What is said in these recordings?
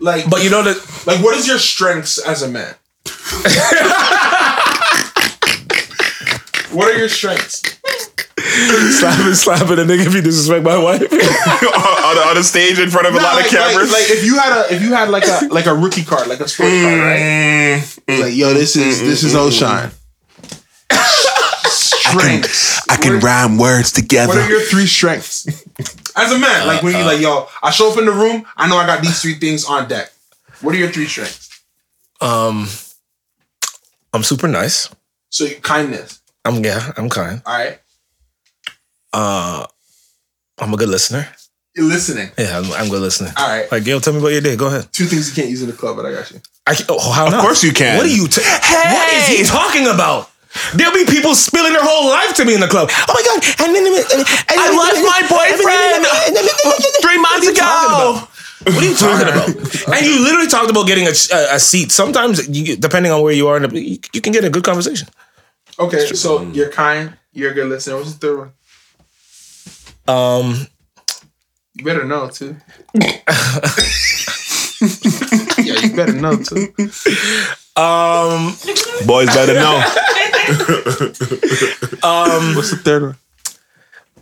like, But you know that like, what is your strengths as a man? what are your strengths? slapping, slapping a nigga if you disrespect my wife. on, on a stage in front of a lot like, of cameras. Like, like if you had a if you had like a like a rookie card, like a sports card, right? Mm, Like, yo, this is this is Oshine. Strengths. I can What- rhyme words together. What are your three strengths? As a man, like when you like, yo, I show up in the room, I know I got these three things on deck. What are your three strengths? Um, I'm super nice. So kindness. I'm yeah, I'm kind. All right. Uh, I'm a good listener. You're listening. Yeah, I'm, I'm a good listener. All right. Like, Gail, tell me about your day. Go ahead. Two things you can't use in the club, but I got you. I can, oh, how Of course you can. What are you? T- What is he talking about? There'll be people spilling their whole life to me in the club. Oh my god! And then I left my boyfriend three months ago. What are you talking about? and you literally talked about getting a, a, a seat. Sometimes, you, depending on where you are, in the, you, you can get a good conversation. Okay, so you're kind, you're a good listener. What's the third one? Um, You better know too. Yeah, you better know too. um, Boys better know. um, What's the third one?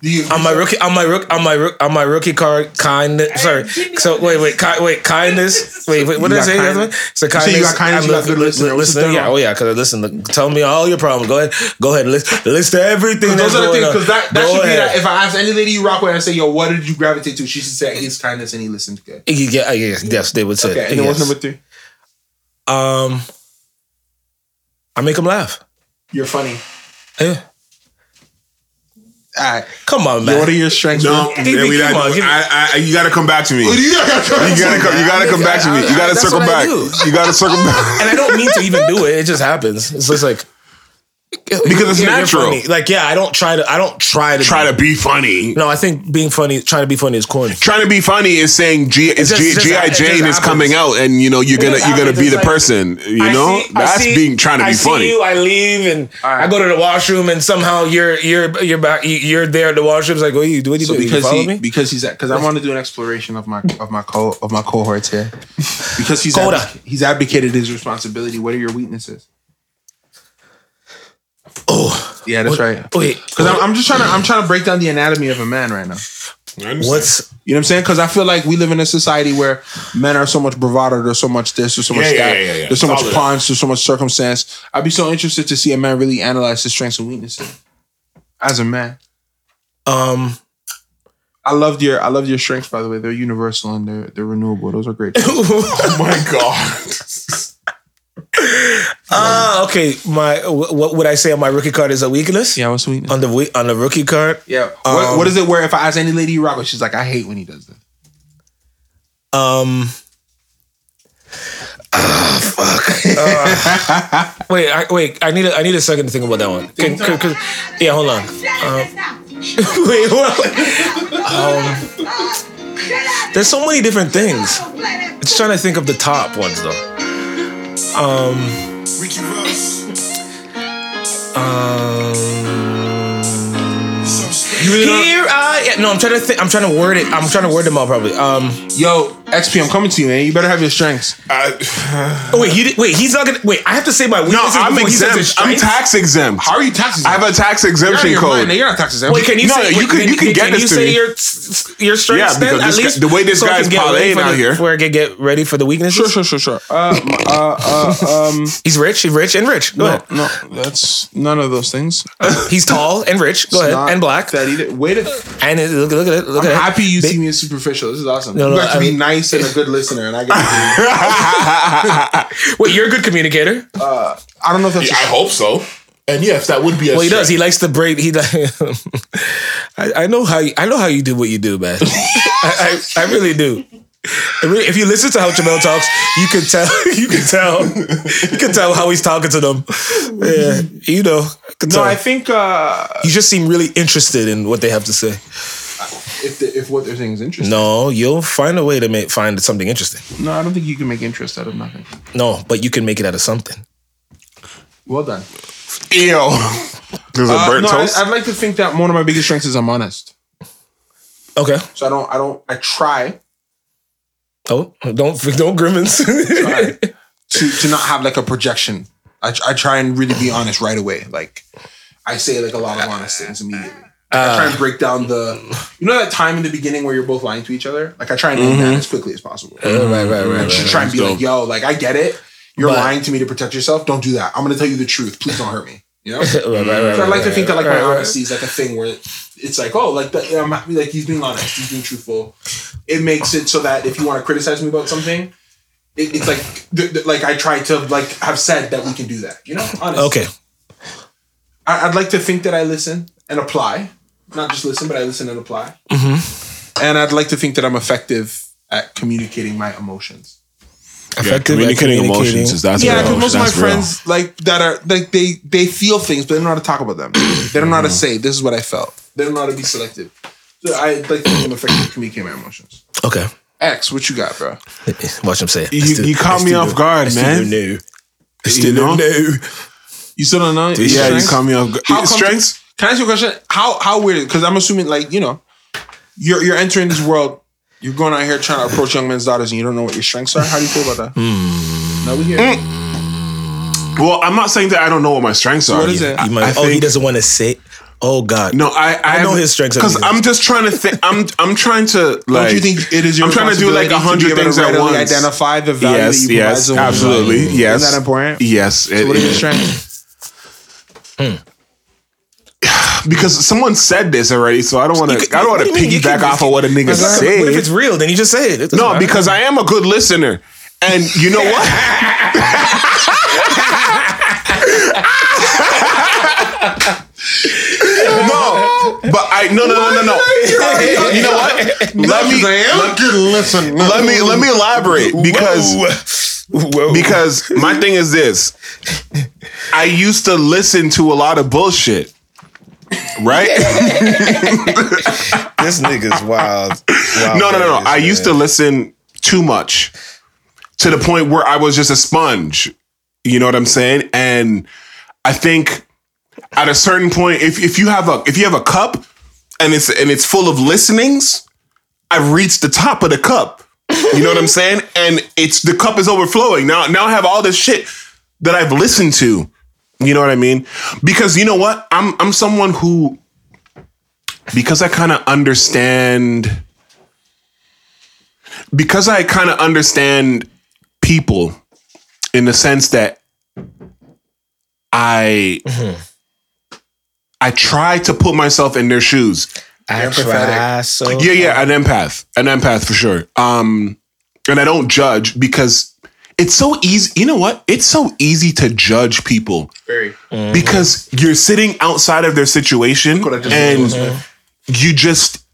Do you on my rookie, on my rook, on my rook, on my rookie card, kindness. Sorry. So wait, wait, ki- wait, kindness. Wait, wait. What did I got say? kindness. Other one? So you got kindness, I'm you got good listener. What's the listener. Yeah. one? Oh yeah. Because listen, tell me all your problems. Go ahead. Go ahead. List list everything. Those that's are the things because that, that Go should be that. If I ask any lady you rock with I say, "Yo, what did you gravitate to?" She should say his kindness and he listened good. Yeah, yeah, yes, they would say. Okay, and then what's yes. number three? Um, I make them laugh. You're funny. Yeah. All right. Come on, man. what are your strengths? No, man? Give we come not- on, I, I, you got to come back to me. You You gotta gotta come. You gotta come back to me. You gotta circle back. You gotta circle back. and I don't mean to even do it. It just happens. It's just like Because it's you're natural. funny. Like, yeah, I don't try to. I don't try to Try to be funny. No, I think being funny, trying to be funny is corny. Trying to be funny is saying G, is just- G, just- GI Jane is happens. coming out, and you know you're gonna you're gonna be It's the like- person. You I know see- that's see- being trying to I be see funny. You, I leave and I go to the washroom, and somehow you're you're you're back. you- You're there at the washroom. It's like, what do you do? What do you So do? You because follow he me? because he's because I want to do an exploration of my of my co of my cohorts here because he's Coda. advoc- he's abdicated his responsibility. What are your weaknesses? Oh, Yeah, that's right. wait. Because I'm, I'm just trying to I'm trying to break down the anatomy of a man right now. What's You know what I'm saying? Because I feel like we live in a society where men are so much bravado, there's so much this, there's so much Yeah, yeah, that, yeah, yeah, yeah. there's so much of punch, there's so much circumstance. I'd be so interested to see a man really analyze his strengths and weaknesses as a man. um? I loved your I loved your strengths by the way. They're universal and they're they're renewable. Those are great. Oh my god! Ah, okay. My what would I say on my rookie card is a weakness? yeah, what's the weakness? On the we- on the rookie card, Yeah. Um, what, what is it where if I ask any lady you rock with, she's like, I hate when he does this. um. Ah, fuck. Ah. wait, I, wait. I need a, I need a second to think about that one. Yeah, hold on. Um, wait, hold on. Um, there's so many different things. Just trying to think of the top ones though. Um. Um. You really don't- Here I yeah, no, I'm trying to think. I'm trying to word it. I'm trying to word them all probably. Um. Yo, XP, I'm coming to you, man. You better have your strengths. Oh wait, he did, wait. He's not gonna wait. I have to say my No, weaknesses I'm says his exempt. I'm tax exempt. How are you taxes? I have a tax You're exemption your mind. code. You're not tax exempt. Wait, can you No, say you wait, can- you can get can this you to say me. your your strengths Yeah, then because at this guy- least the way this so guy's can parlaying out the- here. where I can get ready for the weaknesses. Sure, sure, sure, sure. Uh, uh, uh, um, He's rich. He's rich and rich. Go no, ahead. no, that's none of those things. He's tall and rich. Go ahead. And black. That either. Wait, a, And look, look at it. Look I'm at happy you see me as superficial. This is awesome. No, you no, got to be mean- nice and a good listener, and I get. To Wait, you're a good communicator. be, I don't know if that's. I hope so. And yes, that would be a Well, he does. He likes to braid. He. does- I, I know how. You, I know how you do what you do, man. I, I, I really do. Really- if you listen to how Jamel talks, you can tell. You can tell. You can tell how he's talking to them. Yeah, you know. I no. I think uh, you just seem really interested in what they have to say. If the, if what they're saying is interesting. No, you'll find a way to make find something interesting. No, I don't think you can make interest out of nothing. No, but you can make it out of something. Well done. Ew. There's a Uh, burnt no, I, toast. I'd like to think that one of my biggest strengths is I'm honest. Okay. So I don't, I don't, I try, Oh, don't don't grimace. to to not have like a projection. I, I try and really be honest right away. Like I say like a lot of honest things immediately. I try and break down the you know that time in the beginning where you're both lying to each other. Like I try and end that as quickly as possible. right, right, right, right. Just try and be like, yo, like I get it. You're lying to me to protect yourself. Don't do that. I'm gonna tell you the truth. Please don't hurt me. You know. right, right, right, So I like to think that like right, my right. honesty is like a thing where it's like, oh, like the, I'm happy, like he's being honest, he's being truthful. It makes it so that if you want to criticize me about something, it, it's like th- th- like I try to like have said that we can do that. You know, honest. Okay. I, I'd like to think that I listen and apply, not just listen, but I listen and apply. Mm-hmm. And I'd like to think that I'm effective at communicating my emotions. Effective at communicating communicating. emotions is that's yeah, real. because most of my That's real. friends like that are like they they feel things, but they don't know how to talk about them. they don't know how to say this is what I felt. They don't know how to be selective. So I like to think I'm effective at communicating my emotions. Okay. X, what you got, bro? Watch him say it. You- still- you caught I me off guard, I still man. don't know. I You still know? Don't know. You still don't know? Yeah, Strengths? you caught me off guard. How come- Strengths? Can I ask you a question? How how weird? Because I'm assuming like you know, you're you're entering this world. You're going out here trying to approach young men's daughters, and you don't know what your strengths are. How do you feel about that? Hmm. No, we hear. Mm. Well, I'm not saying that I don't know what my strengths are. what is it? You might, I oh, he doesn't want to sit. Oh God. No, I I, know his strengths because I'm just trying to think. I'm I'm trying to like. Don't you think it is your I'm trying to do like a hundred to be able things at once. Identify the value Yes, that you yes, provide to absolutely. Yes, Isn't that important? Yes, it What are your is. Strengths? because someone said this already, so I don't want to. I don't want to do you piggyback off of what a nigga said. What if it's real? Then you just say it. It No, matter. because I am a good listener, and you know what? no, but I no no no no no. You know what? Let me let, listen. let me let me elaborate because Whoa. Whoa. because my thing is this. I used to listen to a lot of bullshit. Right? this nigga's wild. wild No, no, no, no. ass, I used to listen too much to the point where I was just a sponge. You know what I'm saying? And I think at a certain point, if, if you have a if you have a cup and it's and it's full of listenings, I've reached the top of the cup. You know what I'm saying? And it's the cup is overflowing. Now now I have all this shit that I've listened to. You know what I mean? Because you know what? I'm I'm someone who because I kind of understand because I kind of understand people in the sense that I mm-hmm. I try to put myself in their shoes. I try so. Yeah, yeah, an empath, an empath for sure. Um, and I don't judge because it's so easy. You know what? It's so easy to judge people Very. Mm-hmm. because you're sitting outside of their situation just and rolled with mm-hmm. you just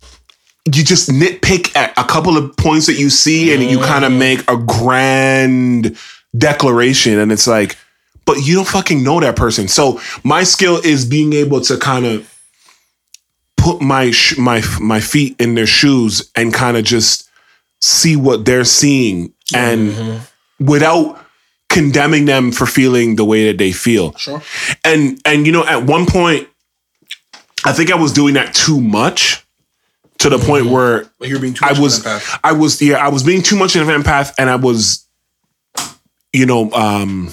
you just nitpick at a couple of points that you see and you mm-hmm. kind of make a grand declaration and it's like but you don't fucking know that person so my skill is being able to kind of put my sh- my my feet in their shoes and kind of just see what they're seeing and without condemning them for feeling the way that they feel. Sure. and and you know at one point i think i was doing that too much to the point where Like you're being too i was i was yeah i was being too much of an empath and i was you know um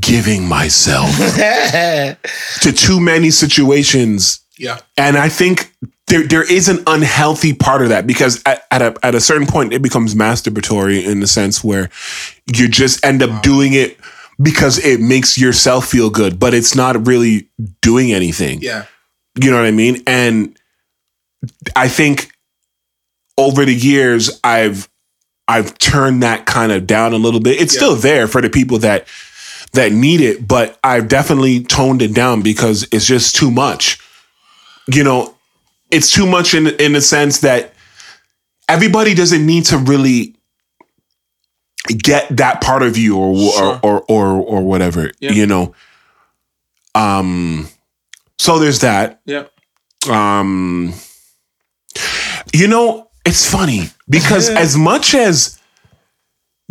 giving myself to too many situations Yeah. and I think there there is an unhealthy part of that because at, at a at a certain point it becomes masturbatory in the sense where you just end up doing it because it makes yourself feel good, but it's not really doing anything. Yeah. You know what I mean? And I think over the years I've I've turned that kind of down a little bit. It's still there for the people that that need it, but I've definitely toned it down because it's just too much. You know, it's too much in in the sense that everybody doesn't need to really get that part of you or Sure. or, or or or whatever. Yeah. You know. Um so there's that. Yeah. Um you know, it's funny because as much as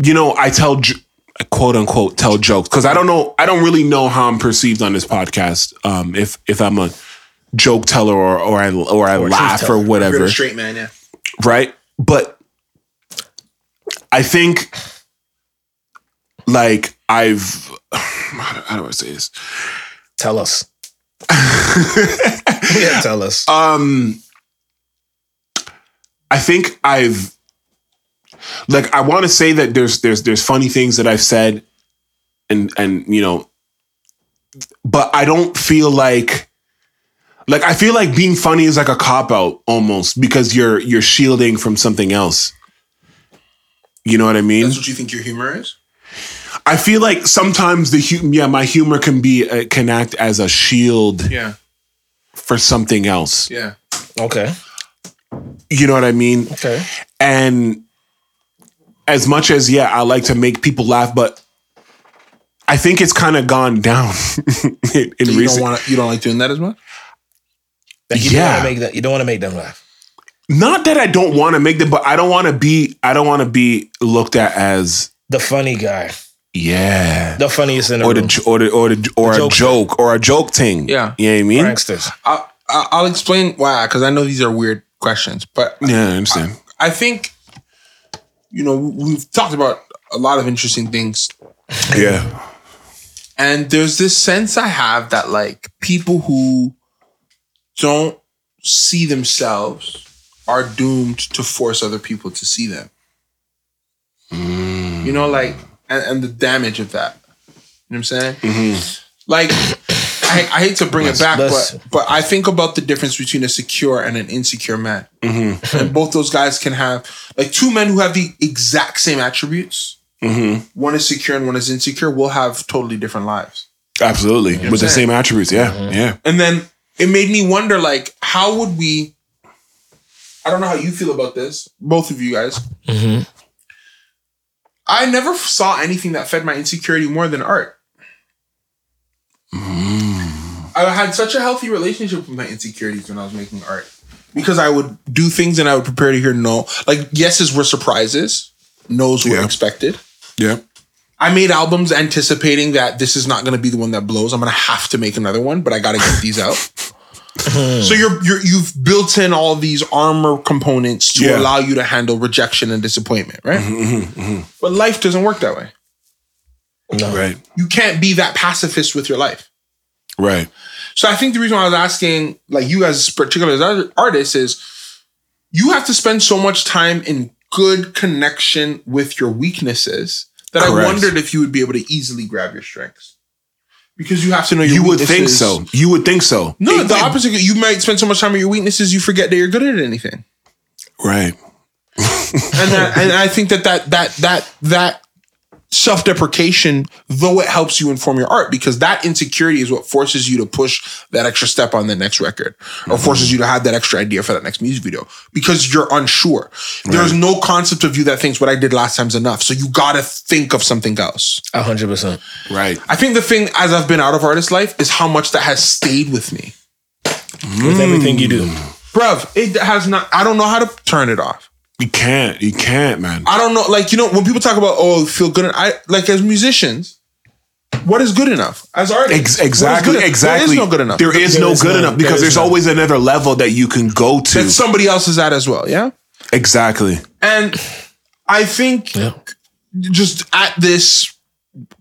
you know, I tell quote unquote tell jokes because I don't know, I don't really know how I'm perceived on this podcast. Um, if if I'm a joke teller or or I or I laugh or whatever, straight man. Yeah. right? But I think like I've how do, how do I say this? Tell us. yeah, tell us. Um I think I've like I want to say that there's there's there's funny things that I've said and and you know but I don't feel like like I feel like being funny is like a cop out almost because you're you're shielding from something else. You know what I mean? That's what you think your humor is? I feel like sometimes the hu- yeah, my humor can be uh, can act as a shield Yeah. for something else. Yeah. okay. You know what I mean? Okay. And as much as yeah, I like to make people laugh, but I think it's kind of gone down in, in You recent. don't want to, you don't like doing that as much? Like you Yeah. don't want to make that. You don't want to make them laugh. Not that I don't want to make them, but I don't want to be. I don't want to be looked at as The funny guy, yeah, the funniest in the or room. the j- or the or the or a joke. joke or a joke thing. Yeah. you know what I mean. pranksters. I'll, I'll I'll explain why, because I know these are weird questions, but Yeah, I understand. I think, you know, we've talked about a lot of interesting things. yeah, And there's this sense I have that like people who don't see themselves are doomed to force other people to see them. You know, like, and, and the damage of that. You know what I'm saying? Mm-hmm. Like, I, I hate to bring it back, but but I think about the difference between a secure and an insecure man. Mm-hmm. And both those guys can have like two men who have the exact same attributes. Mm-hmm. One is secure and one is insecure. Will have totally different lives. absolutely with the same attributes. Yeah, yeah. And then it made me wonder, like, how would we? I don't know how you feel about this, both of you guys. Mm-hmm. I never saw anything that fed my insecurity more than art. Mm. I had such a healthy relationship with my insecurities when I was making art because I would do things and I would prepare to hear no. Like yeses were surprises, nos were Yeah. expected. Yeah. I made albums anticipating that this is not going to be the one that blows. I'm going to have to make another one, but I got to get these out. Hmm. so you're, you're you've built in all these armor components to Yeah. allow you to handle rejection and disappointment, right? Mm-hmm, mm-hmm, mm-hmm. But life doesn't work that way. No. Right. You can't be that pacifist with your life. Right. So I think the reason why I was asking, like you as particularly as artists, is you have to spend so much time in good connection with your weaknesses that I wondered if you would be able to easily grab your strengths. Because you have to know your You would think weaknesses. so. You would think so. No, the it- opposite. You might spend so much time on your weaknesses, you forget that you're good at anything. Right. And that, and I think that that that that that self deprecation, though it helps you inform your art, because that insecurity is what forces you to push that extra step on the next record, or mm-hmm. forces you to have that extra idea for that next music video, because you're unsure. There's no concept of you that thinks what I did last time's enough. So you gotta think of something else. A hundred percent. Right. I think the thing as I've been out of artist life is how much that has stayed with me. With everything you do. Bruv, it has not I don't know how to turn it off. You can't. You can't, man. I don't know, like you know, when people talk about oh, feel good, I like as musicians, what is good enough as artists? Ex- exactly. good- Exactly. There is no good enough. There is There no is good none. enough because There is there's none. always another level that you can go to. that somebody else is at as well. Yeah, exactly. and I think Yeah. just at this,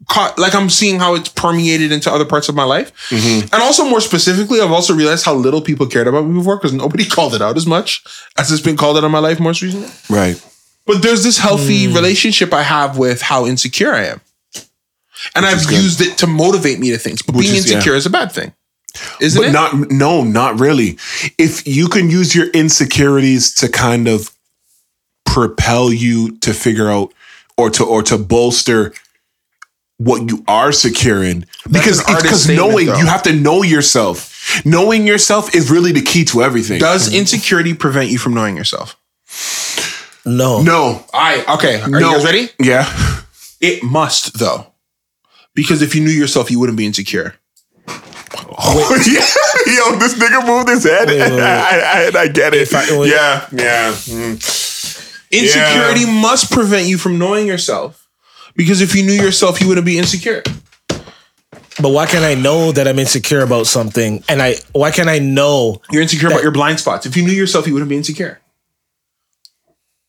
co- like I'm seeing how it's permeated into other parts of my life, Mm-hmm. and also more specifically, I've also realized how little people cared about me before because nobody called it out as much as it's been called out in my life most recently. Right. But there's this healthy Hmm. relationship I have with how insecure I am. And I've used it to motivate me to things. But Which being is- yeah. insecure is a bad thing. Isn't But it? not no, not really. If you can use your insecurities to kind of propel you to figure out or to or to bolster what you are securing because an because knowing though. you have to know yourself knowing yourself is really the key to everything Does insecurity prevent you from knowing yourself? No. no I okay. Are no you guys ready? yeah It must though. Because if you knew yourself, you wouldn't be insecure. yeah yo this nigga moved his head Wait, wait, wait. I, I, I get it I- yeah yeah mm. Insecurity must prevent you from knowing yourself. Because if you knew yourself, you wouldn't be insecure. But why can't I know that I'm insecure about something? And I why can't I know You're insecure about your blind spots. If you knew yourself, you wouldn't be insecure.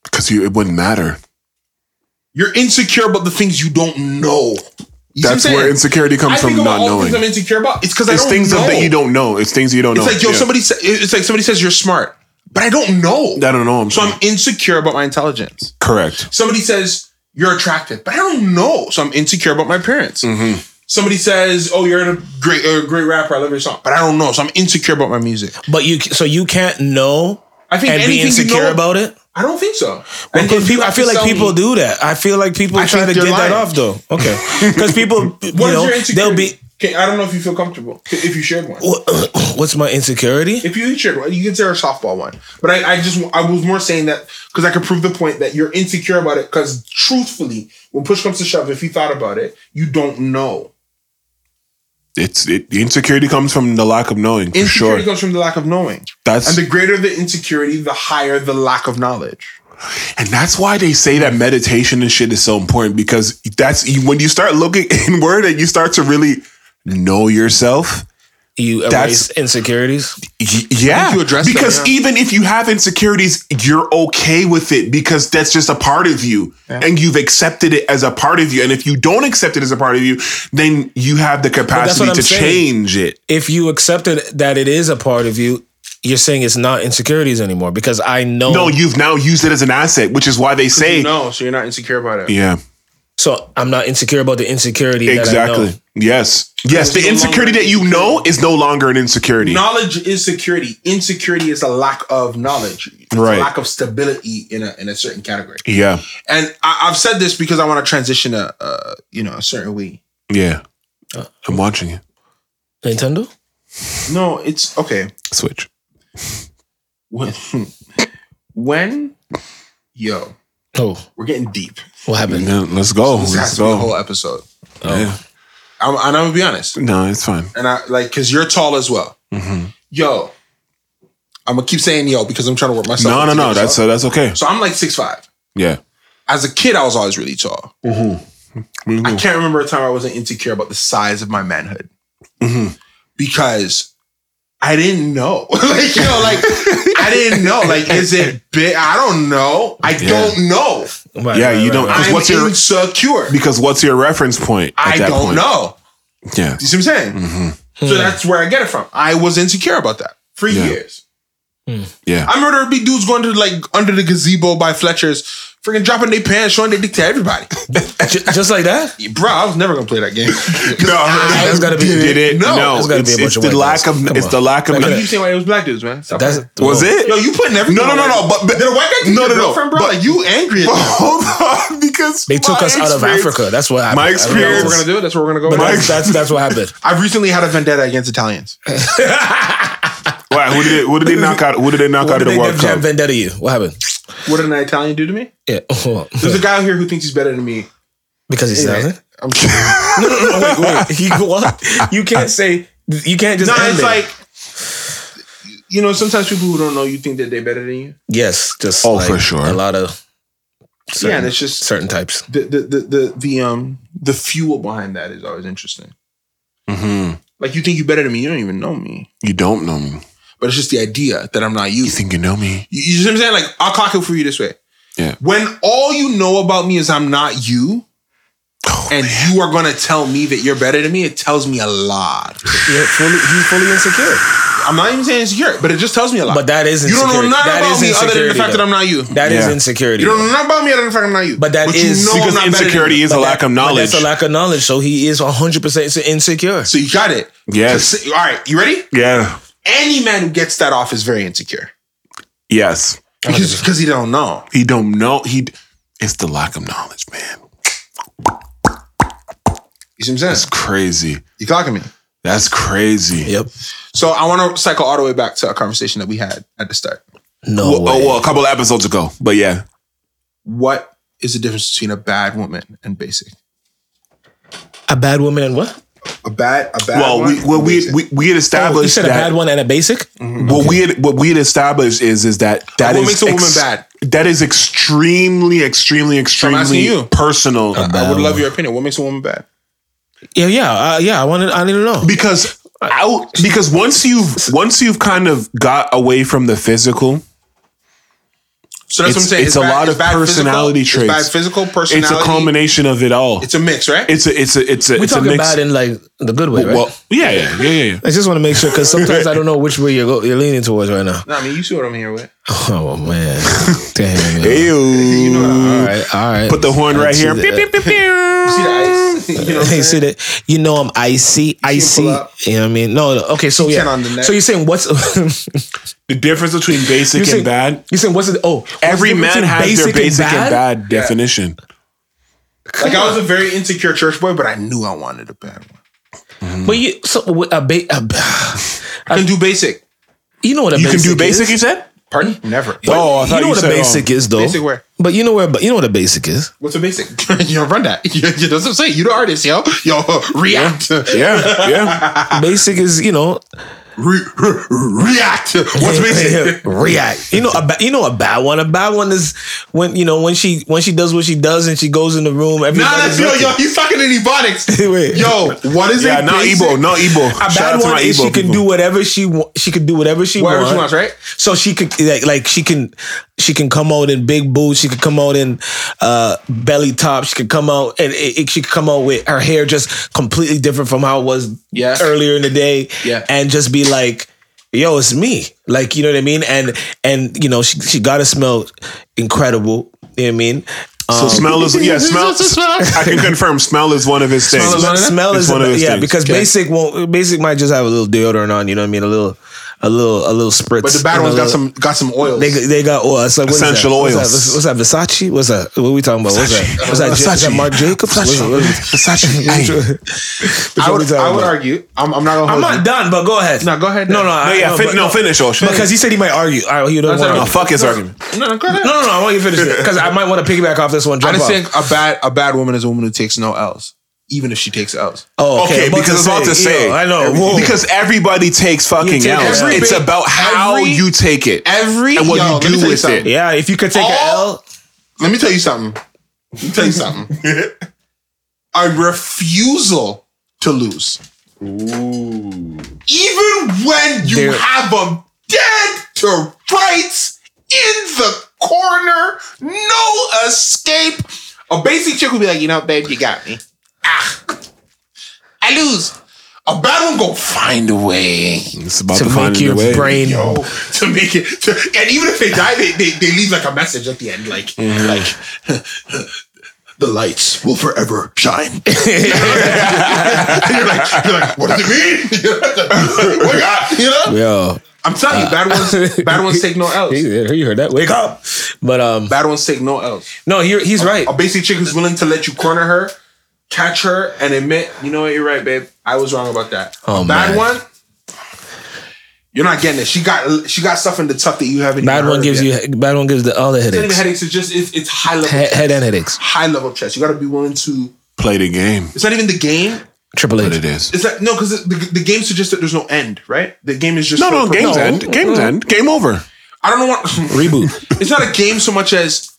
because you it wouldn't matter You're insecure about the things you don't know. You see what I'm That's where insecurity comes I from think about not all knowing. things I'm insecure about. It's because I It's don't things know. that you don't know. It's things you don't It's know. like yo, Yeah. somebody said it's like somebody says you're smart, but I don't know. I don't know. I'm So I'm insecure about my intelligence. correct. Somebody says you're attractive, but I don't know. So I'm insecure about my appearance. Mm-hmm. Somebody says, "Oh, you're a great, a great rapper. I love your song," but I don't know. So I'm insecure about my music. But you so you can't know I think and be anything you know- about it. I don't think so. Well, 'cause people, I feel like people me- do that. I feel like people I try to get they're that off though. Okay, because people, you know, they'll be. Okay, I don't know if you feel comfortable if you shared one. What's my insecurity? If you shared one, you can say a softball one. But I, I just I was more saying that because I could prove the point that you're insecure about it. Because truthfully, when push comes to shove, if you thought about it, you don't know. It's it, the insecurity comes from the lack of knowing. For Insecurity sure. comes from the lack of knowing. That's And the greater the insecurity, the higher the lack of knowledge. And that's why they say that meditation and shit is so important because that's when you start looking inward and you start to really know yourself. You erase That's- insecurities. Y- yeah, you address them, because yeah. even if you have insecurities, you're okay with it because that's just a part of you, and you've accepted it as a part of you. And if you don't accept it as a part of you, then you have the capacity to saying. change it. If you accepted that it is a part of you, you're saying it's not insecurities anymore because I know. No, you've now used it as an asset, which is why they say, No, so you're not insecure about it. yeah, so I'm not insecure about the insecurity. That I exactly. know. Yes, yes. The no insecurity longer that you know is no longer an insecurity. Knowledge is security. Insecurity is a lack of knowledge. It's Right. a lack of stability in a in a certain category. Yeah, And I, I've said this because I want to transition a, a you know a certain way. yeah. I'm watching it. Nintendo. No, it's okay. Switch. When when yo, Oh, we're getting deep. What happened? Yeah, let's go. This has Let's to be a go. whole episode. Yeah. I'm, and I'm gonna be honest. No, it's fine. And I like because you're tall as well. Mm-hmm. Yo, I'm gonna keep saying yo because I'm trying to work myself. No, no, no. That's up. uh, that's okay. so I'm like six five. Yeah. As a kid, I was always really tall. Mm-hmm. I can't remember a time I wasn't insecure about the size of my manhood Mm-hmm. because I didn't know. like you know, like I didn't know. Like, is it big? I don't know. I don't know. Right, Yeah, right, you right, don't- right. Because I'm what's your- insecure. Because what's your reference point? At I that don't point? know. Yeah. You see what I'm saying? Mm-hmm. So that's where I get it from. I was insecure about that for years. Yeah. I remember there'd dudes going to like under the gazebo by Fletcher's, freaking dropping their pants, showing their dick to everybody. Just like that. Bro, I was never gonna play that game. No, That's gotta be- Did it? No, No, there's gotta be it's, a bunch it's of the lack guys. of. Come It's on. the lack of. Like, you saying why it was black dudes, man? Stop That's playing. was it? Yo, you putting everything. No, no, no, no, but- but- did a white guy take No, your no, no, bro? but- like you angry? At them. Hold on, because They took us out of Africa. That's what happened. My I. That's what experience- we're gonna do. That's what we're gonna go. That's, that's that's what happened. I've recently had a vendetta against Italians. Why, who did they? Who did they knock out? Who did they knock What out did of the they World give Jam Cup? Vendetta you? What happened? What did an Italian do to me? Yeah, There's a guy out here who thinks he's better than me. because he's Anyway, thousand. I'm kidding. No, no, no, wait, wait. You, what? You can't say. You can't just. no, end it's it. like you know, sometimes people who don't know you think that they're better than you. yes, just Oh, like for sure. A lot of certain, yeah, and it's just certain types. the the the the, the um the fuel behind that is always interesting. Mm-hmm. Like you think you're better than me, you don't even know me. You don't know me. But it's just the idea that I'm not you. You think you know me? You, you see what I'm saying? Like I'll clock it for you this way. Yeah. When all you know about me is I'm not you, Oh, and you are gonna tell me that you're better than me, it tells me a lot. Yeah, fully, he's fully insecure. I'm not even saying insecure, but it just tells me a lot. But that is you don't insecurity. know nothing That about is me other than the insecurity, fact that. I'm not you. That is Yeah. insecurity. You don't know nothing about me other than the fact I'm not you. But that you is- know Because I'm not insecurity is a But lack that- of knowledge. That's a lack of knowledge. So he is 100 percent insecure. So you got it. Yes. All right, you ready? Yeah. Any man who gets that off is very insecure Yes. because because he don't know. He don't know. He. It's the lack of knowledge, man. You see what I'm saying? That's crazy. You clocking me? That's crazy. Yep. So I want to cycle all the way back to a conversation that we had at the start. No Well, oh, way. oh, well, a couple of episodes ago, but yeah. What is the difference between a bad woman and basic? A bad woman and what? A bad, a bad. Well, one we well, and we, we we had Oh, you established said a bad one and a basic. What we had what we had established is is that that what is makes a woman bad? That is extremely, extremely, asking extremely you. personal. I would love your opinion. What makes a woman bad? Yeah, yeah, uh, yeah. I wanted. I need to know. because out because once you've once you've kind of got away from the physical, So that's what I'm saying. it's a lot it's of bad personality physical, traits. It's bad physical It's a combination of it all. It's a mix, right? It's a it's a it's a We're it's a talking mix. bad in like the good way, right? well, yeah, yeah, yeah, yeah, yeah. I just want to make sure because sometimes I don't know which way you're go, you're leaning towards right now. no, I mean, you see what I'm here with. Oh man, damn. man. Ew. All right, all right. Put the horn I right here. that. Beep, beep, beep, beep. You see the ice? You know what I'm Hey, see that? You know I'm icy, icy. You know what I mean? No, no. Okay, so yeah. on the neck. So you're saying what's The difference between basic saying, and bad. You're saying what's the oh what's Every the difference man between has their basic and bad, Yeah. definition. Like I was a very insecure church boy, but I knew I wanted a bad one. Mm-hmm. But you so a, ba- a I can do basic. you know what a You can do basic, is? you said? Pardon? Never. Oh, I thought you know you what a said basic wrong. is though. Basic where? But you know where but you know what a basic is. What's a basic? you don't run that. You, you doesn't say. You the artist, yo. Yo, react. Yeah, yeah. Basic is, you know, Re- re- react. What's basic? react. You know, a ba- you know a bad one. A bad one is when you know when she when she does what she does and she goes in the room. Nah, that's yo, looking. yo. He's talking in ebonics. Wait. Yo, what is Yeah, it? not Igbo, not Igbo. A Shout bad out to one my is Igbo she can do whatever she wa- she can do whatever she Whatever wants. she wants, right? So she could like, like she can she can come out in big boots. She could come out in uh, belly top. She could come out and it, it- she could come out with her hair just completely different from how it was Yeah. earlier in the day. Yeah. and just be like. Yo, it's me. Like, you know what I mean? And and you know, she she gotta smell incredible. You know what I mean? So Um, smell is yeah, smell. I can confirm smell is one of his things. Smell is one of smell is one of his yeah things. because Okay. basic won't basic might just have a little deodorant on you know what I mean a little a little a little spritz But the bad ones a got some got some oils. they they got oil it's like what is that? Essential what's that? What's, what's that Versace what's that what are we talking about what's that what's that, Versace. is that Marc Jacobs What's it- what is it? Versace. I would, I would argue. I'm, I'm not gonna. I'm hold not done but go ahead No, go ahead. no no No, I, yeah, no, fin- no, finish, Osh. because he said he might argue all right he doesn't want to No, fuck his argument. No, no, no no no I want you to finish it because I might want to piggyback off this one I just think a bad a bad woman is a woman who takes no L's, even if she takes L's. oh Okay, about because I was about to say, yo, I know Whoa. because everybody takes fucking take L's. every It's about how every- you take it Every and what yo, you do you with something. it. yeah if you could take an L Let me tell you something. Let me tell you something. a refusal to lose. Ooh. Even when you There- have them dead to rights in the corner, no escape. A basic chick would be like, you know, babe, you got me. Ah, I lose. A bad one go find a way. It's about to to, make a your way. brain Yo, to make it, to, and even if they die, they, they, they leave like a message at the end, like Mm-hmm. like the lights will forever shine. you're like, you're like, what does it mean? Wake up, you know? yo I'm telling you, bad ones, bad ones take no L's. Yeah, you heard that. Wake up. But um, Bad ones take no L's. no, he, he's right. A basic chick who's willing to let you corner her, catch her, and admit, you know what, you're right, babe. I was wrong about that. Oh, bad man. one, you're not getting it. She got she got stuff in the tuck that you haven't. Bad even one gives yet. you bad one gives the all the It's not even headaches. headaches. It's just it's, it's high level, Head, head and headaches. high level chess. You got to be willing to. Play the game. It's not even the game. Triple But H. it is. It's like no, because the, the game suggests that there's no end, right? The game is just No, for- no, for- game's end. Game's mm-hmm. end. Game over. I don't know what Reboot. it's not a game so much as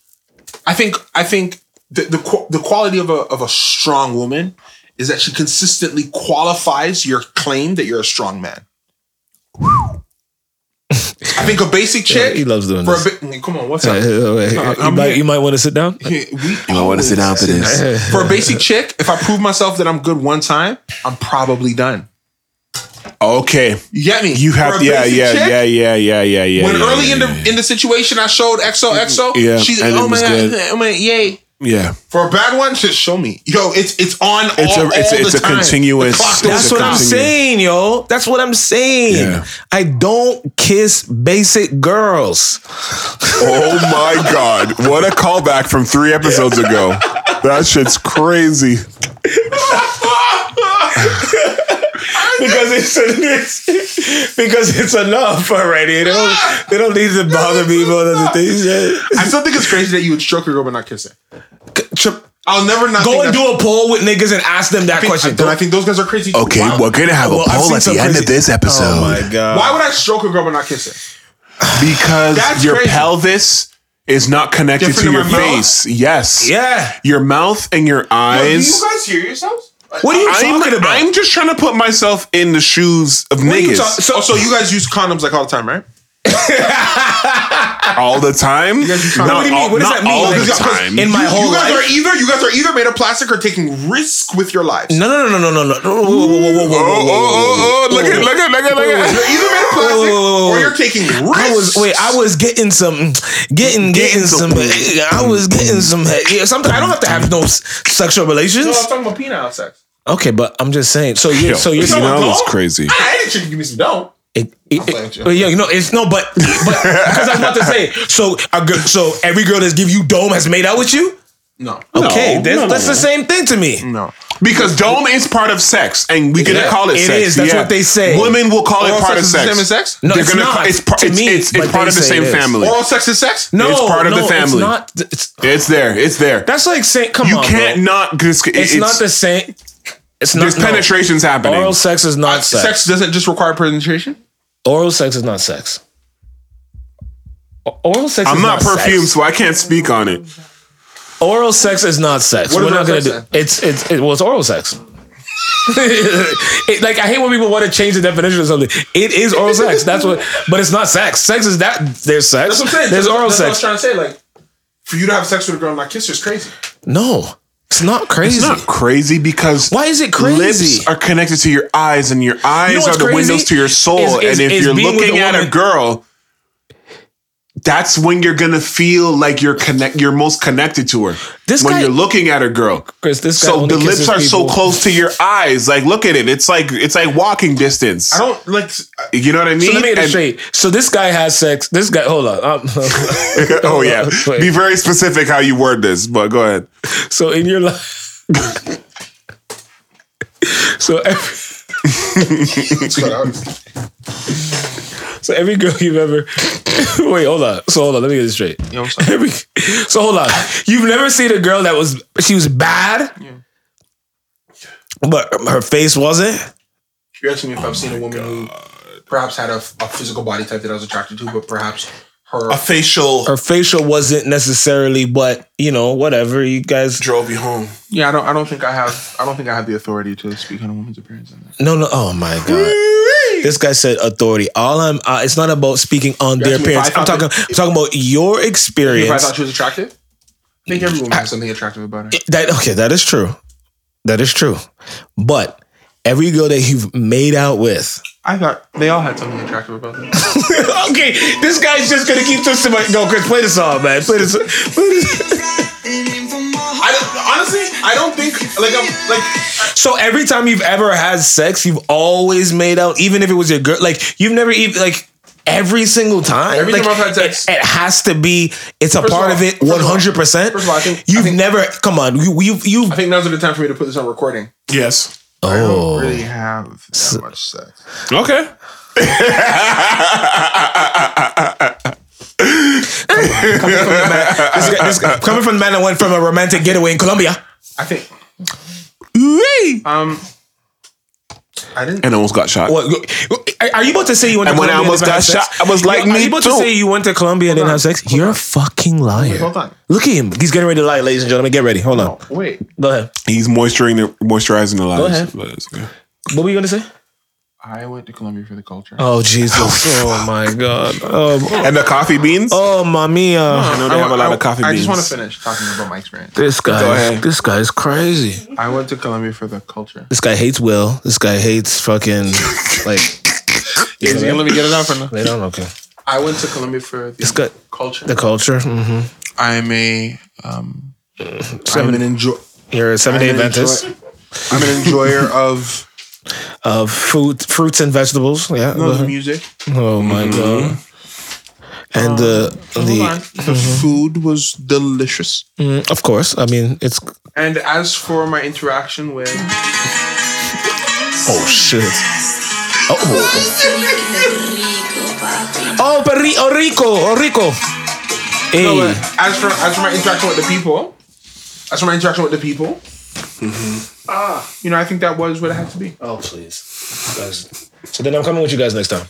I think I think the the, the quality of a of a strong woman is that she consistently qualifies your claim that you're a strong man. I think a basic chick. he loves doing for this. A bit, come on, what's up? you, I'm might, you might want to sit down. We I want to sit down for this. for a basic chick, if I prove myself that I'm good one time, I'm probably done. Okay. You get me? You have a yeah, yeah, chick, yeah, yeah, yeah, yeah, yeah. When yeah, early yeah, in the yeah. in the situation I showed XO XO, Yeah, she's oh my god, good. oh my yay. Yeah. For a bad one, just show me. Yo, it's it's on It's all, a- it's all it's the a time. continuous- The clock That's It's a what I'm continue. saying, yo. That's what I'm saying. Yeah. I don't kiss basic girls. Oh my god. What a callback from three episodes ago. That shit's crazy. because it's, it's because it's enough already. They don't they don't need to bother me about other things. I still think it's crazy that you would stroke a girl but not kiss her. I'll never not Go and do a poll with niggas and ask them that I think, question. then I think those guys are crazy. Okay, Why, we're gonna have a Well, I've poll at some the end crazy- of this episode. Oh my god! why would I stroke a girl but not kiss her? Because That's your crazy. pelvis is not connected Different to your my mouth? face. Yes. Yeah. Your mouth and your Yo, do eyes. you guys hear yourselves? What are you I'm, talking about? I'm just trying to put myself in the shoes of you niggas. talk- So, so you guys use condoms like all the time, right? all the time. guys are Not What do you mean? all- What does that mean? All the time. in my you, whole you guys life. are either you guys are either made of plastic or taking risk with your lives. No, no, no, no, no, no, no. Whoa, whoa, whoa, whoa, whoa, whoa, oh, whoa, oh, oh, oh! Look at, look at, look at, look You're at. either made of plastic or you're taking risks. I was wait. I was getting some, getting, getting some. I was getting some. Yeah, sometimes I don't have to have no s- sexual relations. No, I'm talking about penile sex. Okay, but I'm just saying. So you, Yo, so you're you know Don't? that's crazy. I didn't you give me some dough. It, it, it, you. yeah, you know, it's no, but but because I was about to say, so a girl, so every girl that's give you dome has made out with you. No. Okay, No, that's, no, no, that's no. the same thing to me. No. Because dome is part of sex, and we can Yeah, call it, it sex. is. That's what they say. Women will call Oral it part sex of is the sex. same as sex? No, They're it's gonna not. Call, it's part. To It's, me, it's, it's part of the same family. Oral sex is sex? No, It's part of the no, family. It's not. It's, It's there. It's there. that's like saying, come you on, you can't bro. not. It's, It's, not the same. It's not There's no. penetrations happening. Oral sex is not uh, sex. Sex doesn't just require penetration? Oral sex is not sex. O- Oral sex. I'm is not sex. perfumed, so I can't speak on it. Oral sex is not sex. What We're is not gonna do. sex It's it's it, well, it's oral sex. It- like I hate when people want to change the definition of something. It is oral sex. That's what, but it's not sex. Sex is that. There's sex. That's what I'm saying. There's that's, oral that's sex. What I was trying to say. Like, for you to have sex with a girl and not kiss her is crazy. no, it's not crazy. It's not crazy because Why is it crazy? lips are connected to your eyes, and your eyes know are the windows to your soul. Is- is- and if you're looking a at a woman- girl, that's when you're gonna feel like you're connect. You're most connected to her. This when guy- you're looking at a girl. Chris, this guy So the lips kisses are so close to your eyes. Like, look at it. It's like it's like walking distance. I don't like. You know what I mean? So let me it And- straight. So this guy has sex. This guy, hold on. Um, oh yeah. Wait. Be very specific how you word this, but go ahead. so in your life, so every, so every girl you've ever wait, hold on. So hold on. Let me get this straight. Yo, Every, so hold on. You've never seen a girl that was she was bad, yeah. but her face wasn't. You're asking me if I've seen a oh woman who perhaps had a, a physical body type that I was attracted to, but perhaps her a facial Her facial wasn't necessarily, but you know, whatever. You guys, drove you home. Yeah, I don't. I don't think I have. I don't think I have the authority to speak on a woman's appearance. On that. no, no. Oh my god. This guy said authority. All I'm. Uh, it's not about speaking on their asking me if I appearance. I'm thought talking. that- I'm talking about your If I experience. thought she was attractive, I think everyone woman has something attractive about her. That okay. That is true. That is true. But every girl that you've made out with. I thought they all had something attractive about them. okay, this guy's just gonna keep twisting my. Go, Chris, play the song, man. Play this. Play this. I don't, honestly, I don't think like I'm like So every time you've ever had sex, you've always made out, even if it was your girl. Like you've never even like every single time. Every like, time I've had sex- it, it has to be. It's a First of part all- of it. first of all- One hundred percent. first of all, I think- you've think- never. Come on, you you you. I think now's a good time for me to put this on recording. Yes. Oh. I don't Oh, really have that much sex. Okay. this guy, this guy, coming from the man that went from a romantic getaway in Colombia. I think um I didn't And almost got shot. What, are- are you about to say you went And to when I almost didn't got shot. I was like, Are me you about too. to say you went to Colombia and didn't have sex? You're a fucking liar. hold on. Look at him. He's getting ready to lie, ladies and gentlemen. Get ready. Hold on. Wait. Go ahead. He's moisturizing the moisturizing the lives. ahead. But okay. What were you gonna say? I went to Colombia for the culture. Oh Jesus! Oh my God! Oh, And the coffee beans? oh mamia! I know they have a lot I, of coffee I beans. just want to finish talking about my experience. This guy, ahead. this guy's crazy. I went to Colombia for the culture. This guy hates Will. This guy hates fucking like. Is he gonna let me get it out or no? They don't okay. I went to Colombia for the This guy, culture. the culture. Mm-hmm. I'm a um I'm an enjoy you're a seven day I'm an Adventist enjoy- I'm an enjoyer of of food, fruits and vegetables. Yeah. go the music. Oh my mm-hmm. god. And um, the Hold on. the The food was delicious. mm, of course. I mean, it's And as for my interaction with oh shit. Oh. Oh, perri- oh, rico, oh, rico. Hey. No, as for as for my interaction with the people, as for my interaction with the people, ah, you know, I think that was what it had to be. Oh, please. Guys. So then I'm coming with you guys next time.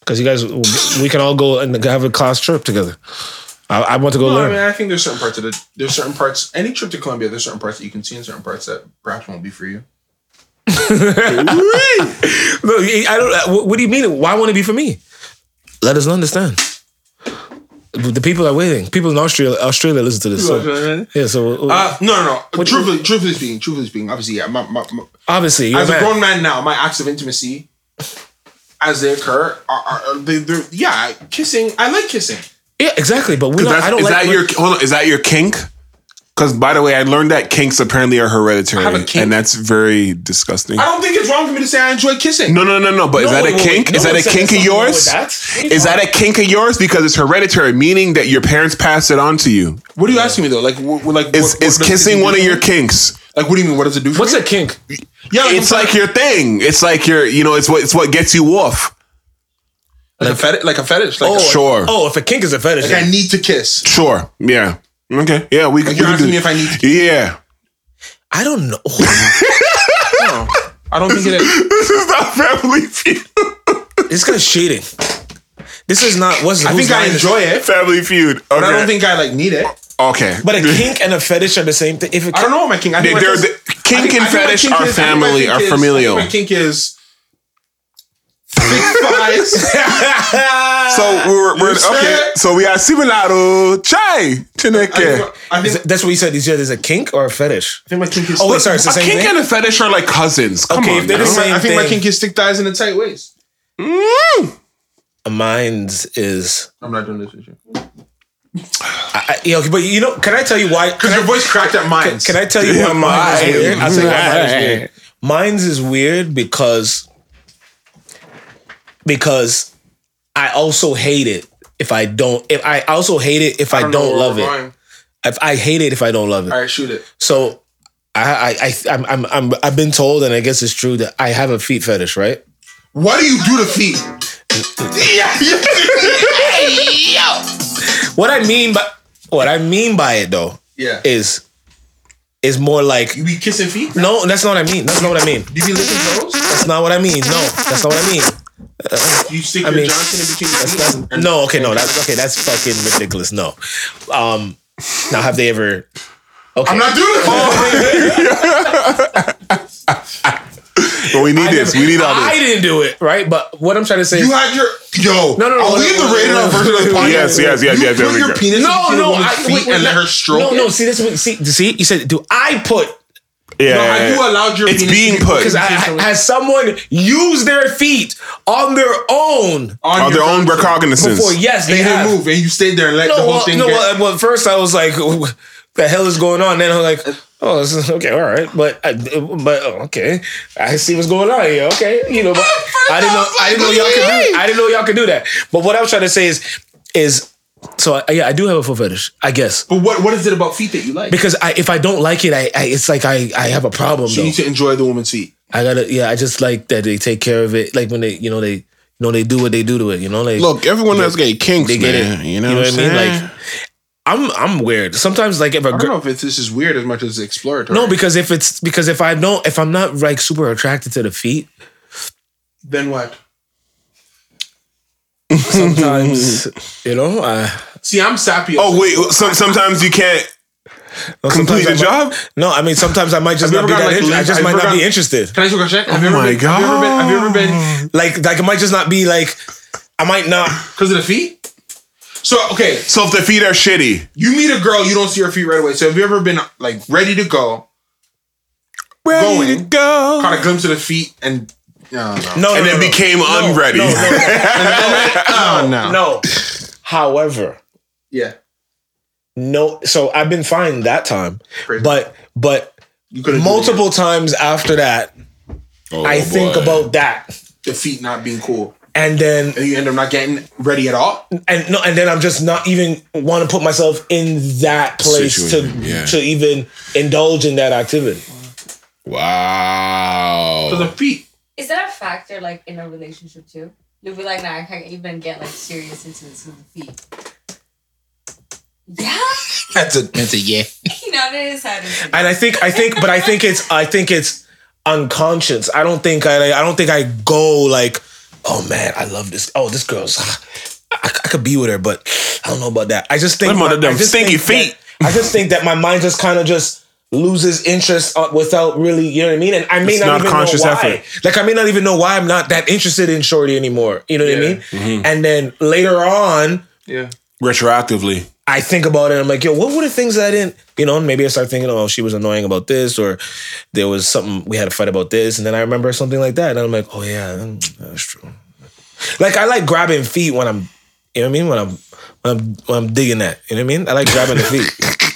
Because you guys, we can all go and have a class trip together. I, I want to go No, I mean, I think there's certain parts of the there's certain parts. Any trip to Colombia, there's certain parts that you can see and certain parts that perhaps won't be for you. Look, I don't. What, what do you mean? Why won't it be for me? Let us understand. The people are waiting. People in Australia, Australia listen to this. So, yeah, so Uh, no, no, no. Truthfully, truthfully speaking, truthfully speaking, obviously, yeah. My, my, my, obviously, as a a man. grown man now, my acts of intimacy, as they occur, are, are, they, they're yeah, kissing. I like kissing. yeah, exactly. But not, I don't is like. that your hold on? Is that your kink? Because by the way, I learned that kinks apparently are hereditary, I have a kink. and that's very disgusting. I don't think it's wrong for me to say I enjoy kissing. No, no, no, no. But is that wait, a kink? wait. is No that a kink of there's something wrong yours? with that. What are you Is that a kink of yours because it's hereditary, meaning that your parents passed it on to you? What are you asking me though? Like, wh- wh- like, Is what- is what kissing kissing one of your kinks? Like, what do you mean? What does it do? For What's me? a kink? Yeah, It's like your thing. It's like your, you know, it's what it's what gets you off. like, a fetish. Like a fetish. Like, Oh, a- Sure. Oh, if a kink is a fetish, like I need to kiss. Sure. Yeah. Okay. Yeah. We. we you're can asking me if I need to- Yeah. I don't know. No, I don't think it is. This is not family feud. this guy's cheating. This is not. What's I think I enjoy it, family feud. Okay. but I don't think I like need it. Okay. But a kink and a fetish are the same thing. If a I don't know what my kink. I think They're- my they're- kink- kink I think- and I think fetish kink are is- I think my family- kink are is- I think familial. My kink is thick thighs. So we're, we're okay. So we are similado chai I I think, that's what you said. You said there's a kink or a fetish. I think my kink is. Oh wait, sorry, it's the A same kink thing. and a fetish are like cousins. Come Okay, on. if they're the same I think my kink is thick thighs in a tight waist. Mm. Mine's is. I'm not doing this with you. I, I, okay, but you know, can I tell you why? Because your voice cracked at mine. Can I tell you why mine is weird? I'll tell you why mine is weird. Mine's is weird because because I also hate it if I don't. If I also hate it if I don't, know where love it. going. If I hate it if I don't love it. All right, shoot it. So I I I I'm, I'm I'm I've been told and I guess it's true that I have a feet fetish, right? What do you do to feet? What I mean by what I mean by it though Yeah. is is more like You be kissing feet? no, that's not what I mean. That's not what I mean. You be licking toes? That's not what I mean. No, that's not what I mean. You stick I your mean, Johnson in between your That's, that's, no, okay, no, that's okay. That's fucking ridiculous. No. Um, now have they ever? Okay. I'm not doing it. But we need this. We need all this. I didn't do it, right? But what I'm trying to say You had your yo. No, no, no, I'll no, leave no, the rated no, R no, version of the podcast. Yes, yes, yes, you yes, Put yes, your yes. penis no, between no, a I, feet wait, wait, and let her stroke No, it. no. See, this. See, see, you said, do I put? Yeah. No, have you allowed your It's penis being to be put. Because I, has someone used their feet on their own on your their own Johnson? recognizance. before? Yes, they didn't move, and you stayed there and let No, the whole well, thing no. get. Well, well, first I was like, "What the hell is going on?" Then I'm like, "Oh, this is, okay, all right." But, I, but oh, okay, I see what's going on here. Okay, you know, but I didn't know, I didn't know y'all could do, I didn't know y'all could do that. But what I was trying to say is, is so I, yeah, I do have a foot fetish, I guess, but what what is it about feet that you like? because I, if I don't like it, I, I it's like I, I have a problem. you Though. need to enjoy the woman's feet. I gotta, yeah, I just like that they take care of it. Like when they, you know, they, you know, they do what they do to it. You know, like Look, everyone has gay kinks, they get man. it. You know, what, I mean? Like, I'm, I'm weird. Sometimes, like if a I don't girl. know if it's, this is weird as much as exploratory. No, because if it's because if I don't if I'm not like super attracted to the feet, then what? Sometimes you know, I See, I'm sappy. oh wait, some, sometimes you can't complete the I might- job. No, I mean sometimes I might just not be ever that. like, inter- I just have might you not ever be interested. Can I ask you a question? Have you ever oh my been? Have you ever been? Have you ever been? Like like it might just not be like I might not. Because of the feet. So okay, So if the feet are shitty, you meet a girl, you don't see her feet right away. So have you ever been like ready to go, ready Going. to go, caught a glimpse of the feet, and no, no, No, and no, then no, became no, unready. No, no, no, oh no, no. However, yeah, no. So I've been fine that time, Crazy. but but you multiple times after that, Oh, I think about that, the feet not being cool, and then and you end up not getting ready at all. and no, and then I'm just not even want to put myself in that place Situation, to yeah. to even indulge in that activity. Wow. For the feet, Is that a factor like in a relationship too? You'll be like, nah, I can't even get like serious into this with the feet. Yeah, that's a that's a yeah. you know, it is sad. And I think I think, but I think it's I think it's unconscious. I don't think I I don't think I go like, oh man, I love this. Oh, this girl's. I, I could be with her, but I don't know about that. I just think Them my- them I just stinky think feet. that- I just think that my mind just kind of just loses interest uh, without really, you know what I mean? And I may It's not, not even conscious know why. effort. Like I may not even know why I'm not that interested in Shorty anymore. You know what I mean? Mm-hmm. And then later on, Yeah. Retroactively. I think about it. I'm like, yo, what were the things that I didn't, you know? Maybe I start thinking, oh, she was annoying about this, or there was something we had a fight about this, and then I remember something like that, and I'm like, oh yeah, mm, that's true. Like I like grabbing feet when I'm, you know what I mean? When I'm, when I'm, when I'm digging that, you know what I mean? I like grabbing the feet.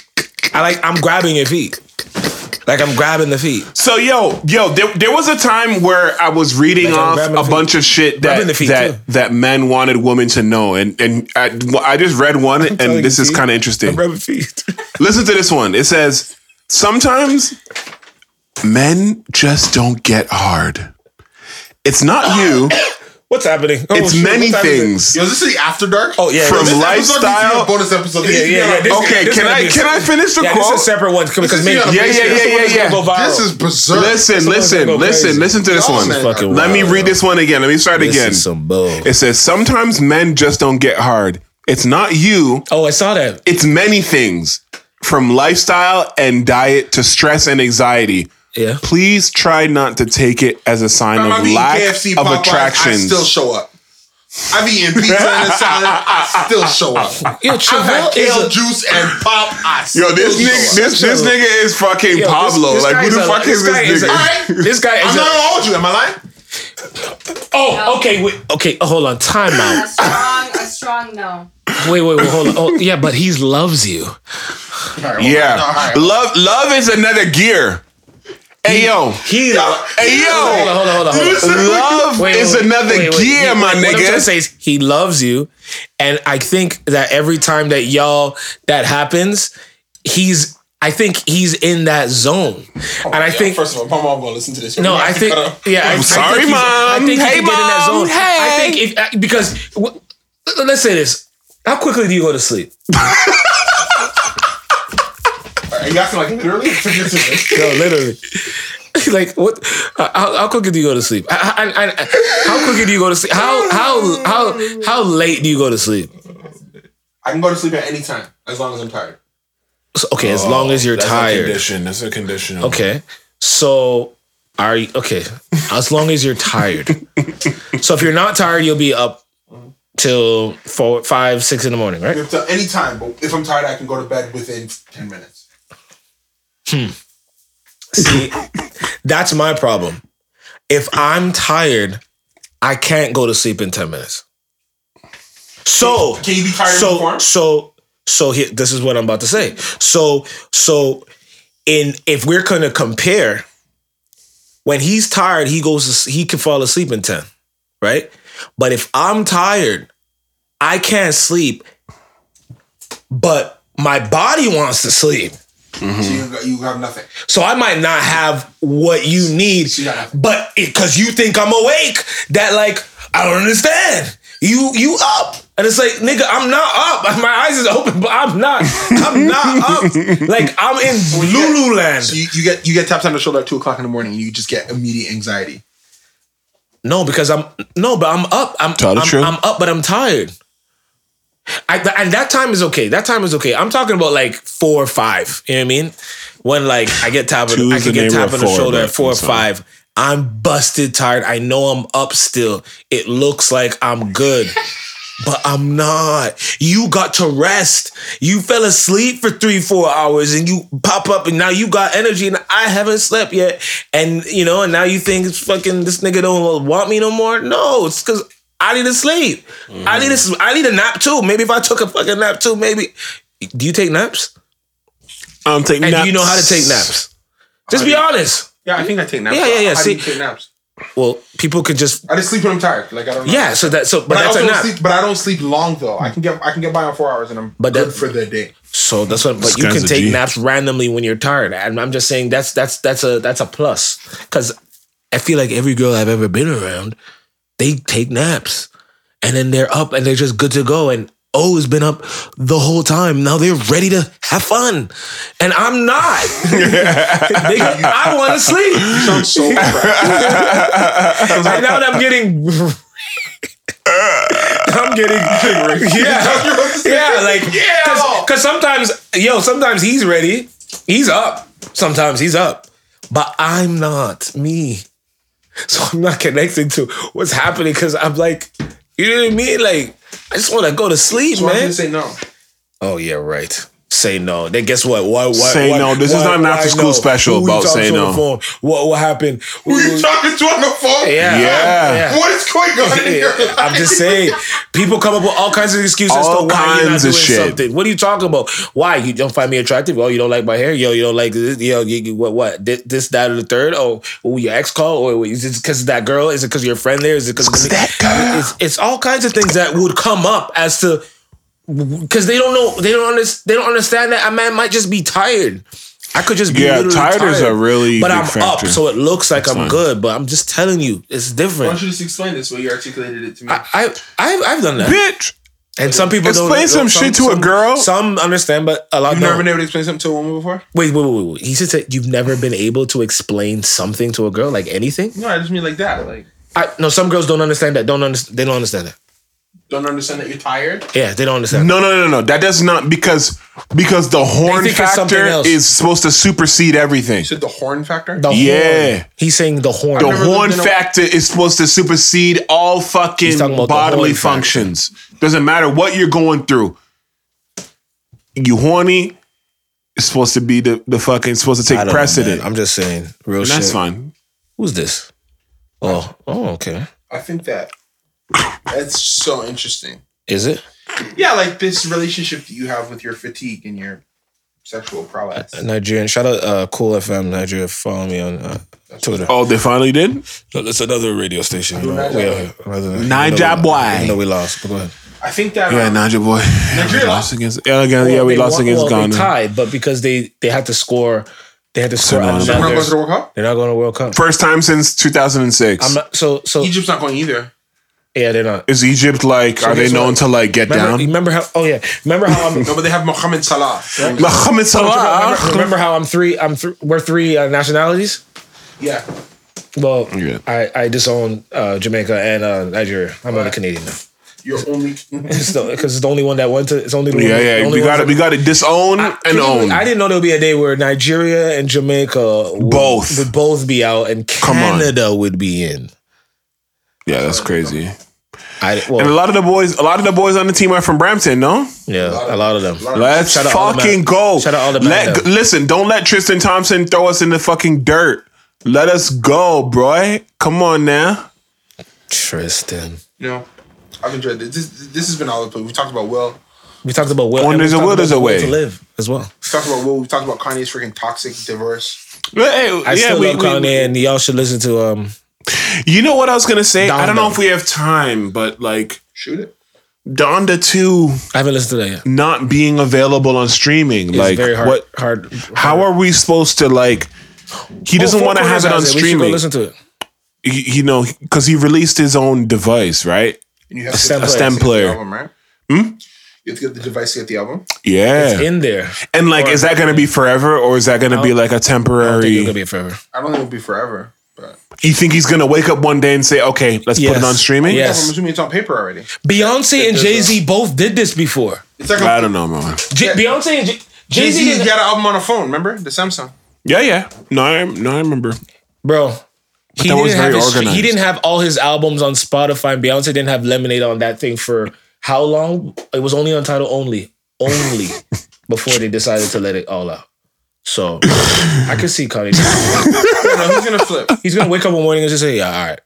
I like I'm grabbing your feet, like I'm grabbing the feet. So yo, yo, there, there was a time where I was reading Like I'm off grabbing a the bunch of shit Grabbing that the feet, that too. that men wanted women to know, and and I, I just read one, and this you, is kind of interesting. I'm grabbing feet. Listen to this one. It says sometimes men just don't get hard. It's not you. What's happening? Oh, It's shit, many things. Yo, is this the after dark? Oh yeah, From this- This episode needs to be lifestyle- bonus episode. Yeah, yeah, yeah. This- Okay, this can I can I finish the Yeah, this quote? is a separate one because maybe Yeah, yeah, yeah, yeah, yeah. go viral. This is berserk. Listen, This listen, go listen, listen to this Y'all one. men fucking Let me read this one again. Let me start This again. is some bull. It says sometimes men just don't get hard. It's not you. Oh, I saw that. It's many things from lifestyle and diet to stress and anxiety. Yeah. Please try not to take it as a sign I'm of eating lack KFC, of Popeyes, attractions. I still show up. I'm eating pizza and a salad. I still show up. Yo, I've Chevelle had is kale a- juice and pop. I Yo, this show nigga, up. this this nigga is fucking Yo, Pablo. this like, who the a- fuck this is this guy is a- nigga? This guy is I'm a- not gonna hold you. Am I lying? Oh, okay. Wait, okay. oh, hold on. Time out. A out. strong, a strong no. Wait, wait, wait. Hold on. Oh, yeah, but he loves you. Yeah, love love is another gear. Hey yo, He. hey Hold on, yo, hold on, hold on. Hold on. love Wait, is wait, another wait, wait. gear, He- my what I'm trying to nigga. say is he loves you, and I think that every time that y'all that happens, he's. I think he's in that zone, oh, and I think First of all, my mom gonna listen to this. No, I think yeah. I, I sorry, think he's- I Mom. think he Hey, can get in that Mom. zone. I think if because w- let's say this: How quickly do you go to sleep? Are you asking like literally? No, literally. like what? uh, How, how quickly do you go to sleep? How, I- I- how quickly do you go to sleep? How how how how late do you go to sleep? I can go to sleep at any time as long as I'm tired. So- okay, as long as you're tired. condition. That's a condition. Okay. So are you okay? As long as you're tired. so if you're not tired, you'll be up till four, five, six in the morning, right? If to any time, but if I'm tired, I can go to bed within ten minutes. See, that's my problem. If I'm tired, I can't go to sleep in 10 minutes. So, Can you be tired so, before? so, so here, this is what I'm about to say. So, so, in if we're gonna compare, when he's tired, he goes, to, he can fall asleep in 10, right? But if I'm tired, I can't sleep, but my body wants to sleep. So you, you have nothing. So I might not have what you need, Yeah. but because you think I'm awake, that like I don't understand. You you up, and it's like nigga, I'm not up. My eyes is open, but I'm not. I'm not up. Like I'm in Lululand. So you, you get you get tapped on the shoulder at two o'clock in the morning, and you just get immediate anxiety. No, because I'm no, but I'm up. I'm Tell the I'm, truth. I'm up, but I'm tired. I, and that time is okay. That time is okay. I'm talking about like four or five. You know what I mean? When like I get tapped, Two I can get tapped of on the four, shoulder at four or five. I'm busted tired. I know I'm up still. It looks like I'm good. But I'm not. You got to rest. You fell asleep for three, four hours and you pop up and now you got energy and I haven't slept yet. And you know, and now you think it's fucking this nigga don't want me no more. No, it's because I need to sleep. I need to I need a nap too. Maybe if I took a fucking nap too, maybe. Do you take naps? Um, I'm taking And naps. do you know how to take naps? Just be honest. Yeah, I think I take naps. Yeah, yeah, yeah, How do you see- take naps? Well, people could just I just sleep when I'm tired. Like I don't know. yeah. So that so but, But I that's also a don't nap. sleep. But I don't sleep long though. I can get I can get by on four hours, and I'm But good that- for the day. So that's what. But This you can take G. naps randomly when you're tired, and I'm just saying that's that's that's a that's a plus because I feel like every girl I've ever been around, they take naps, and then they're up and they're just good to go. And O has been up the whole time. Now they're ready to have fun, and I'm not. Nigga, I want to sleep. So And now that I'm getting. I'm getting yeah, yeah, like Yeah. because sometimes yo, sometimes he's ready, He's up. Sometimes he's up, but I'm not me. So I'm not connecting to what's happening because I'm like, you know what I mean? Like, I just want to go to sleep, So man. say no. Oh yeah, right. Say no. Then guess what? Why? why Say why- no. This is not an after-school no? special Who about talking say on no. the phone? What? What happened? Who are you talking to on the phone? Yeah. Yeah. What is going on in your? I'm just saying, people come up with all kinds of excuses All to why you're not kinds of doing shit. something. What are you talking about? Why you don't find me attractive? Oh, you don't like my hair? Yo, you don't like this? Yo, you, you- what? What? This, that, or the third? Oh, oh your ex call? Or is it because of that girl? Is it because your friend there? Is it because that girl. It's, it's all kinds of things that would come up as to because they don't know they don't understand they don't understand that a man might just be tired. I could just be Yeah, literally tired is a really but big I'm factor. up, so it looks like I'm fine. good. But I'm just telling you, it's different. Why don't you just explain this way you articulated it to me? I, I I've, I've done that. Bitch. And some people don't Explain some shit to a girl. Some understand, but a lot of You've never been able to explain something to a woman before? wait, wait, wait, wait. He said that you've never been able to explain something to a girl, like anything. No, I just mean like that. Like, I no. Some girls don't understand that. Don't understand. They don't understand that. Don't understand that you're tired. Yeah, they don't understand. No, no, no, no. That does not because because the horn think it's something factor is supposed to supersede everything. You said the horn factor. The Yeah. horn. He's saying the horn. The horn lived a- factor is supposed to supersede all fucking He's talking about the bodily horn factor. functions. Doesn't matter what you're going through. You horny, it's supposed to be the, the fucking supposed to take don't know, precedent. I'm just saying, real and shit. that's fine. Who's this? Oh, oh, okay. I think that that's so interesting. Is it Yeah, like this relationship that you have with your fatigue and your sexual prowess. Nigerian? Shout out, uh, Cool FM Nigeria. Follow me on uh, Twitter. Oh, they finally did? No, it's another radio station. You know, we out. Another- Niger even boy. even though we lost, but go ahead. I think that Yeah, um, Niger boy. Nigeria lost. lost against yeah, again, yeah, we lost won- against well, Ghana. They tied, but because they they had to score, they had to score. no, no, no. we're not going to the World Cup. They're not going to World Cup. First time since 2006. I'm not, so so Egypt's not going either. Yeah, they're not. Is Egypt like? are they known what? to like get Remember, down? remember how? Oh yeah, remember how I'm. No, but they have Mohamed Salah. Mohamed Salah. remember, remember how I'm three? I'm th- we're three uh, nationalities. Yeah. Well, Yeah. I I disown uh, Jamaica and uh, Nigeria. I'm only Canadian now. You're only. Because it's the only one that went to. It's only the one, Yeah, the yeah. only We got to we got to disown Can and you- own. I didn't know there would be a day where Nigeria and Jamaica would, Both. would both be out and on. Canada would be in. Yeah, that's crazy. I And a lot of the boys, a lot of the boys on the team are from Brampton, no? yeah, a lot of them. Let's Shout out all the fucking go. shout out all the Let, man listen, don't let Tristan Thompson throw us in the fucking dirt. Let us go, bro. Come on now. Tristan. You know, I've enjoyed this. This, this has been all the We talked about Will. We talked about will. When and there's a talked will, there's a way. to live as well. We talked about Will. We talked about Kanye's freaking toxic divorce. Hey, I still love Kanye, and y'all should listen to um. You know what I was gonna say? I don't know if we have time, but like Shoot it. Donda two I haven't listened to that yet. not being available on streaming. It's like very hard. what? Hard. How are we supposed to like? He doesn't Oh, want to have it on Corners has We go streaming. listen to it. You you know, because he released his own device, right? And you have A stem get the player. device player. Album, right? Hmm? You have to get the device to get the album. Yeah. It's in there. and like, is that going to be forever, or is that going to be like a I don't think it's temporary? gonna be forever. I don't think it'll be forever, but you think he's going to wake up one day and say, "Okay, let's put it on streaming"? Yes. I'm assuming it's on paper already. Beyonce and Jay Z both did this before. It's like I a, don't know, man. J- Beyonce and Jay Jay Z Z did got an album on a phone. Remember the Samsung? Yeah, yeah. No, I, no, I remember. bro. He that didn't, was have very his, organized. he didn't have all his albums on Spotify. And Beyonce didn't have Lemonade on that thing for how long? It was only on Tidal only, only before they decided to let it all out. So I could see Kanye. no, he's gonna flip. He's gonna wake up one morning and just say, "Yeah, all right."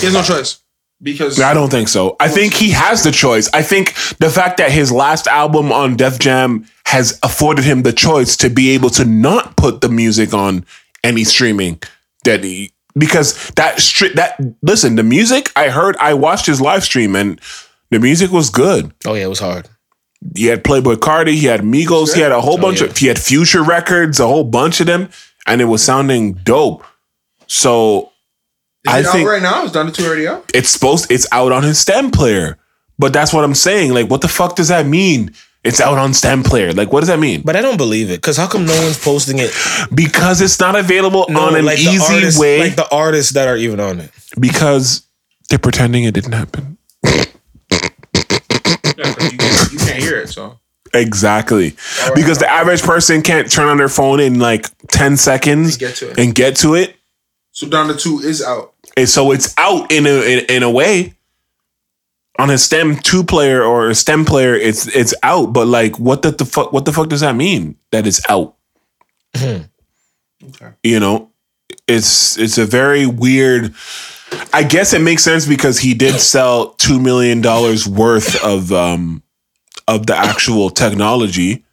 He has no choice because I don't think so. I think he has the choice. I think the fact that his last album on Def Jam has afforded him the choice to be able to not put the music on any streaming that he because that stri- that listen, the music I heard I watched his live stream and the music was good. Oh yeah, it was hard. He had Playboi Carti, he had Migos, he had a whole oh, bunch yeah. of he had Future Records, a whole bunch of them, and it was sounding dope. So is I it out think right now. It's Donda two already out. it's supposed it's out on his stem player. But that's what I'm saying. Like, what the fuck does that mean? It's out on stem player. Like, what does that mean? But I don't believe it because how come no one's posting it Because it's not available No, on an like the easy artists- way. like the artists that are even on it? because they're pretending it didn't happen. Yeah, 'cause you, can't, you can't hear it. So Exactly. Because the average person can't turn on their phone in like 10 seconds And get to it. and get to it. So Donda Two is out. And so it's out in a in, in a way. On a STEM two player or a STEM player, it's it's out. But like, what the, the fuck? What the fuck does that mean? That it's out. Okay. You know, it's it's a very weird. I guess it makes sense because he did sell two million dollars worth of um of the actual technology.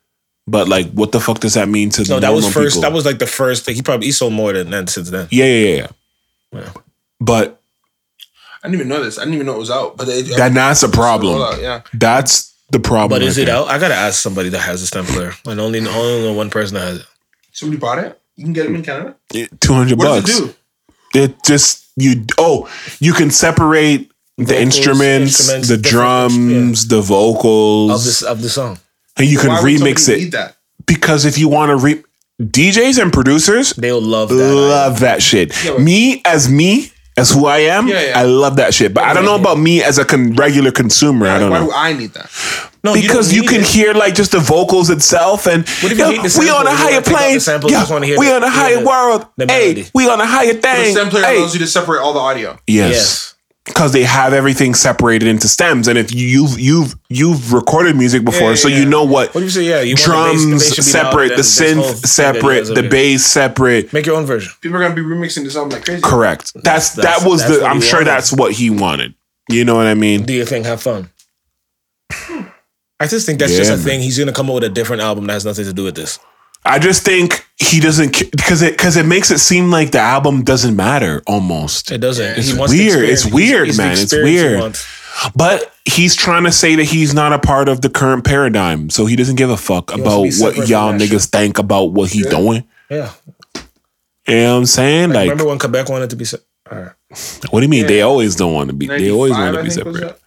But like, what the fuck does that mean to No, that was first. people? That was like the first. He probably he sold more than that since then. yeah, yeah, yeah, yeah. But I didn't even know this. I didn't even know it was out. But it, that that's a problem. out, yeah. That's the problem. But is right it there. out? I gotta ask somebody that has a stem player. And only only know one person that has it. Somebody bought it. You can get them in Canada. Two hundred What bucks. does it do? It just you. Oh, you can separate the Vocals, instruments, instruments, the different- drums, the vocals, Of this of the song. and you can Why remix somebody it. Need that? because if you want to re DJs and producers They'll love that. love that shit. but- me as me as who I am, Yeah, yeah. I love that shit. But I don't know about me as a con- regular consumer. I don't Why know. do I need that? No, because don't you, can it. hear like just the vocals itself and What if you yo, hate the we sample? on a higher wanna take out plane the sample, you yeah, just wanna hear we the- on a higher world the hey melody. we on a higher The thing stem player hey. allows you to separate all the audio. yes Yes. Because they have everything separated into stems and if you've you've you've recorded music before yeah, so yeah. you know what What do you say? Yeah, you want the bass- the drums bass separate the than this whole synth thing that he separate the bass separate Make your own version. People are gonna be remixing this album like crazy. correct that's, That's- that was that's the i'm sure wanted. that's what he wanted you know what i mean Do your thing, have fun. I just think that's just a man. thing. He's gonna come up with a different album that has nothing to do with this. I just think he doesn't because it because it makes it seem like the album doesn't matter almost It doesn't. It's He weird. experience. It's weird, He's- he's man. It's weird. But he's trying to say that he's not a part of the current paradigm, so he doesn't give a fuck wants to about what y'all from that niggas think about what he's doing. Yeah. You know what I'm saying? Like, Remember when Quebec wanted to be? Se- All right. what do you mean? They always don't want to be. They always want to be separate.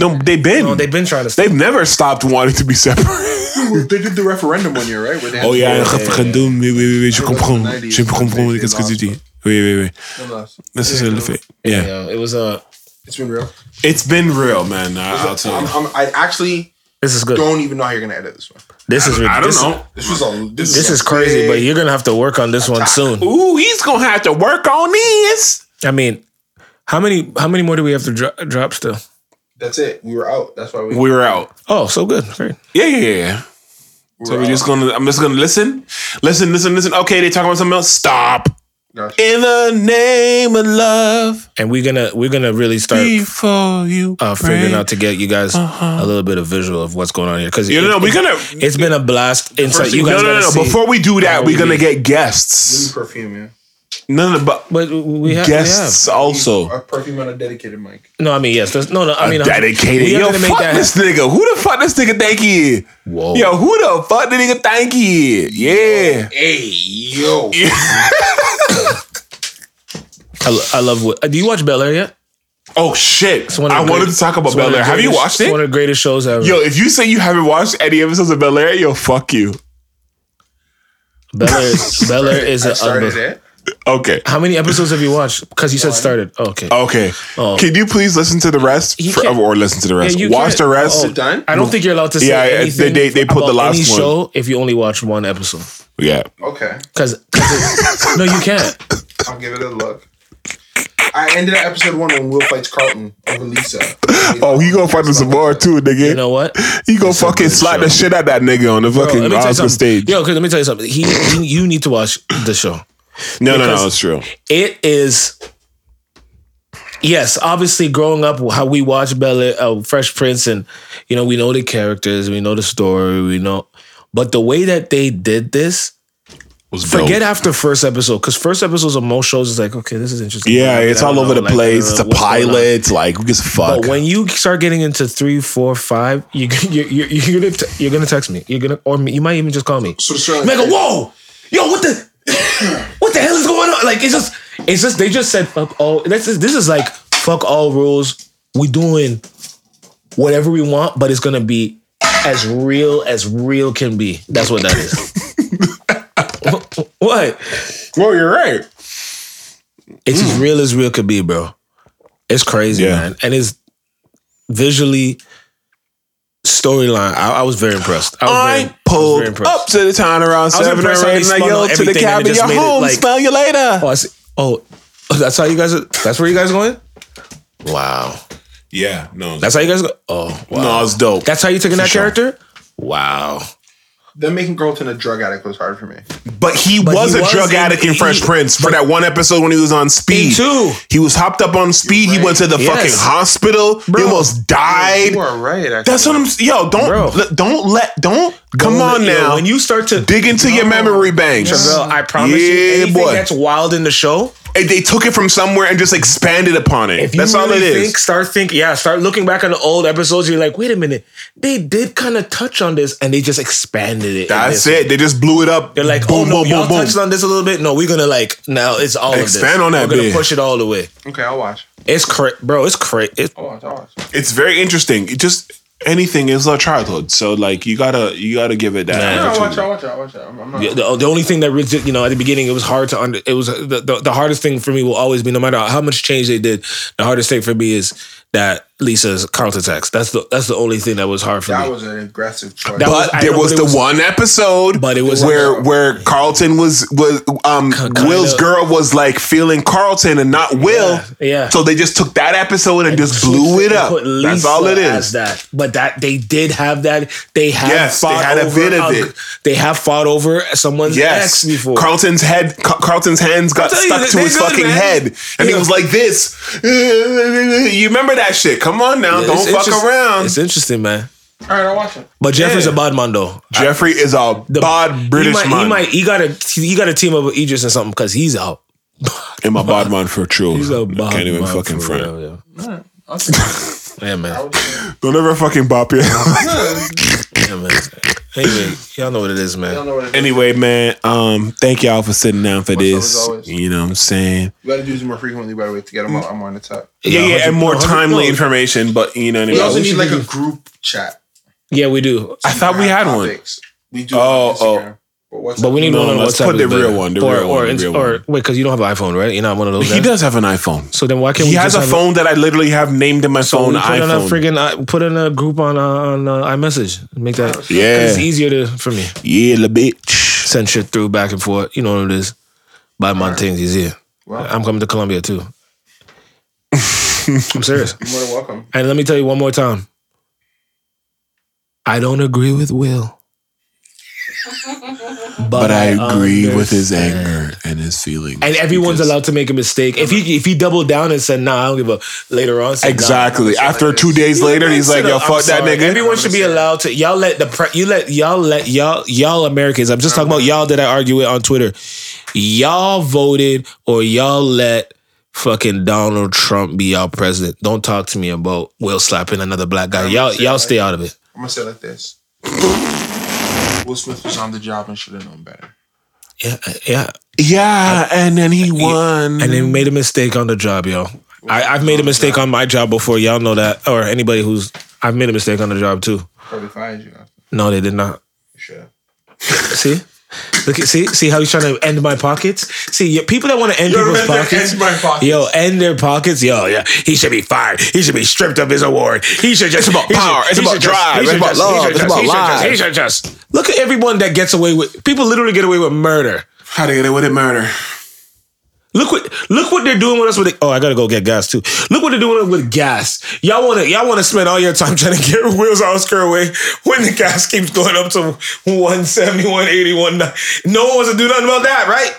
No, they've been. No, they've been trying to. they've never stopped wanting to be separate. They did the referendum one year, right? Where they had oh yeah, yeah, référendum. Oui, oui, oui, je comprends. Je comprends qu'est-ce que tu dis. Oui, oui, oui. Nonetheless, This is le fait. Yeah, Yeah, it was Uh, It's been real. it's been real, man. I- I'll tell I'm, you. I'm, I actually this is good. don't even know how you're gonna edit this one. This is. I don't this, know. This was a this, This a is crazy, big- but you're gonna have to work on this one soon. Ooh, he's gonna have to work on this. I mean, how many? How many more do we have to dro- drop still? That's it. We were out. That's why we. We were out. Oh, so good. Great. Yeah, yeah, yeah, yeah. So were we're just gonna. I'm just gonna listen, listen, listen, listen. Okay, they talking about something else. Stop. Gotcha. In the name of love, And we're gonna we're gonna really start before you uh, figuring out to get you guys a little bit of visual of what's going on here because You know, we're gonna. it's been a blast. Inside, you No, guys no, no, gotta no. Before we do that, we're we gonna be. get Give guests. me perfume, yeah. No, no, but But we have, guests we also. A perfume on a dedicated mic. No, I mean yes. There's, no, no. I mean dedicated. We Yo, gonna make fuck that. this nigga. Who the fuck this nigga think he is? Whoa. Yo, who the fuck the nigga think he is? Yeah. Hey, yo. I, lo- I love what. uh, Do you watch Bel Air yet? Oh shit! I the wanted to talk about it's one Bel Air. Have you watched it? one of the greatest shows ever. Yo, if you say you haven't watched any episodes of Bel Air, yo, fuck you. Bel Air, is- Bel Air is I a. started unbe- it. Okay. How many episodes have you watched? Because you said started. Oh, okay. Okay. Oh. Can you please listen to the rest? He For- or listen to the rest. Yeah, Watch can't- the oh, rest. oh, done? I don't think you're allowed to say Yeah, they- anything they- they put the last any one. show if you only watch one episode. Yeah. Okay. Because no, you can't. I'll give it a look. I ended at episode one when Will fights Carlton over Lisa. Oh, he gonna fight him some more too, nigga. You know what? he gonna It's fucking good slap the shit out that nigga on the Bro, fucking let me tell you Oscar stage. Yo, okay, let me tell you something. He, he you need to watch the show. No, no, no, it's true. It is. Yes, obviously, growing up, how we watch Bella, uh, Fresh Prince, and you know, we know the characters, we know the story, we know. But the way that they did this, Was forget dope. after first episode, because first episodes of most shows is like, okay, this is interesting. Yeah, it's all over know, the like, place. It's a what's going on. pilot. It's like who gives a fuck. But when you start getting into three, four, five, you you you you're gonna t- you're gonna text me. You're gonna or you might even just call me. So You Sterling, might go, whoa, yo, what the what the hell is going on? Like it's just it's just they just said fuck all. This is this is like fuck all rules. We doing whatever we want, but it's gonna be as real as real can be. That's what that is. what? well, you're right. It's as real as real could be, bro. It's crazy, Yeah. man. And it's visually storyline. I, I was very impressed. I was very, I I was pulled very impressed. up to the town around seven or how eight, they and I spun on yelled to the everything and cabin, it just made it, home. like- Smell you later." Oh, I see. Oh, oh, that's how you guys. Are, that's where you guys going. Wow, Yeah, no, that's how you guys go. Oh, wow. no, it's dope. That's how you took in that sure. character. Wow. Them making Carlton a drug addict was hard for me. But he But was he a was drug in- addict in he- Fresh Prince for that one episode when he was on speed. too. He was hopped up on speed. He went to the Yes. fucking hospital. He almost died. You are right. Actually. That's what I'm. Yo, don't Bro. let- don't let don't come Yo, on now. when you start to dig into your memory banks. Travell, I promise Yeah, you, anything boy. that's wild in the show, And they took it from somewhere and just expanded upon it. if you That's all it really is. start thinking, yeah, start looking back on the old episodes. You're like, wait a minute, they did kind of touch on this, and they just expanded it. That's this. it. They just blew it up. They're like, boom, oh no, boom, y'all boom, touched boom. on this a little bit. No, we're gonna like now it's all Expand of this. on that We're gonna bit. push it all the way. okay, I'll watch. It's cra- bro. It's crazy. It, I'll watch. I'll watch. It's very interesting. It just anything is a childhood. So like you gotta you gotta give it that. Yeah, Yeah, watch. I'll watch. I'll watch. it. I'm, I'm not. the, the, the only thing that really, you know at the beginning it was hard to under. It was the, the the hardest thing for me will always be no matter how much change they did. The hardest thing for me is that Lisa's Carlton text. That's the that's the only thing that was hard for That me. That was an aggressive choice. That But I there was the was- one episode, But it was- where where Carlton was was um kinda- Will's girl was like feeling Carlton and not Will. Yeah, yeah. So they just took that episode and just blew it up. That's all it Lisa is. as that. But that they did have that. They have Yes, they fought had a over bit of it. They have fought over someone's Yes, ex before. Carlton's head, Ca- Carlton's hands got tell you, stuck they- to they his good, fucking man. head, and he was like this. You remember that shit? Come on now, It's don't fuck interest- around. It's interesting, man. All right, I'll watch it. But Jeffrey's Yeah. a bad man though. Jeffrey is a bad British he might, man. He might. He got to. He got to team up with Idris or something because he's out. and my bad man for true. He's a I bad can't even man fucking for front. real, yeah. I'll see. Yeah, man. Don't ever fucking bop you. Yeah, man. Anyway, y'all know what it is, I don't man. know what it is. anyway, man, um, thank y'all for sitting down for What's up, this. as always? You know what I'm saying? You got to do this more frequently, by the way, to get them out. I'm on the top. Yeah, yeah, and more timely no. information, but you know what I We mean? also we need should like do- a group chat. Yeah, we do. I thought we had one. Topics. We do. Oh, on oh. Instagram. But, But we need No, one on let's WhatsApp. put the is real one, the or, real or, one, the real or one. wait, because you don't have an iPhone, right? You're not one of those. He guys? does have an iPhone. So then why can't He we has just a have phone that I literally have named in my So phone we put in a friggin' put in a group on uh, on uh, iMessage. Make that Yeah. It's easier to for me yeah, the bitch. send shit through back and forth. You know what it is. Buy my things easier. Well. I'm coming to Colombia too. I'm serious. You're more than welcome. And let me tell you one more time. I don't agree with Will. But I agree with his anger and his feelings. And everyone's because- allowed to make a mistake. If he if he doubled down and said, "Nah, I don't give a," later on, said, Exactly. shit After two days later, he's like, "Yo, fuck I'm that sorry. nigga." Everyone should be allowed to. Y'all let the pre- you let y'all let y'all y'all Americans. I'm just talking about y'all that I argue with on Twitter. Y'all voted or y'all let fucking Donald Trump be our president. Don't talk to me about Will slapping another black guy. Y'all y'all stay out of it. I'm gonna say it like this. Will Smith was on the job and should have known better. Yeah, uh, yeah. Yeah, and then he won. And they made a mistake on the job, yo. I, I've made a mistake on my job before. Y'all know that, or anybody who's I've made a mistake on the job too. Probably fired you. after. No, they did not. Sure. See? Look at see see how he's trying to end my pockets. See, yeah, people that want to end Yo, people's pockets, end my pockets. yo, end their pockets, yo, yeah. He should be fired. He should be stripped of his award. He should just It's about he should- power. It's about drive. It's about love. It's about he should just- lives. He should just look at everyone that gets away with. People literally get away with murder. How to get away with murder? Look what look what they're doing with us with. The, oh, I gotta go get gas too. Look what they're doing with gas. Y'all want to y'all want to spend all your time trying to get wheels out Oscar away when the gas keeps going up to 170, 180, 190. No one wants to do nothing about that, right?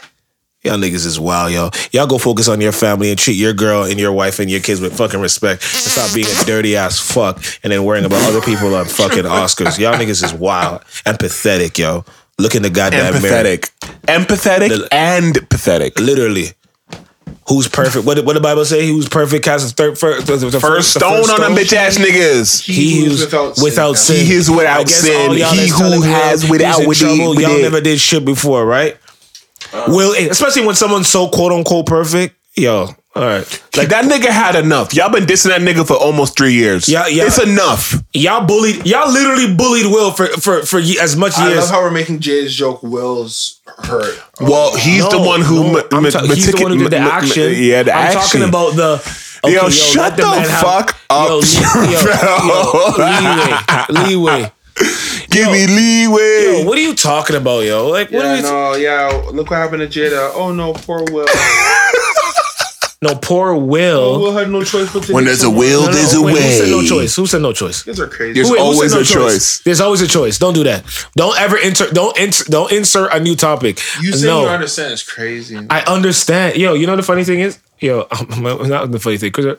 Y'all niggas is wild, yo. Y'all go focus on your family and treat your girl and your wife and your kids with fucking respect. And stop being a dirty ass fuck and then worrying about other people on fucking Oscars. Y'all niggas is wild and pathetic, yo. Look in the goddamn mirror. Empathetic, empathetic, and pathetic. Literally. Who's perfect? What did, what the Bible say? He was perfect. Cast the third, first, the, the First the stone first on them bitch ass niggas. He who's without, sin. He is without sin. He who has without with trouble, with Y'all it. never did shit before, right? Will, especially when someone's so quote unquote perfect. Yo, all right. Like that nigga had enough. Y'all been dissing that nigga for almost three years. Yeah, yeah. It's enough. Y'all bullied. Y'all literally bullied Will for for for as much as I love years. how we're making Jay's joke. Will's hurt. Well, he's the No, one who. no, ma- I'm ma- ta- he's the one who did the ma- ma- action. Yeah, the I'm action. talking about the Okay, Yo, let shut the man have- fuck up, Yo, yo, Chappelle. yo, leeway, leeway. Give me leeway. Yo, what are you talking about, yo? Like, what are we? no, yeah. Look what happened to Jada. Oh no, poor Will. no, poor Will. Will had no choice but to When hit there's a someone. will, No, no, there's a wait, Who said no way. choice? Who said no choice? You guys are crazy. There's Wait, who said always no a choice. There's always a choice. Don't do that. Don't ever insert. Don't insert. Don't insert a new topic. you saying no, you understand is crazy. I understand. Yo, you know the funny thing is, yo, not the funny thing, because uh,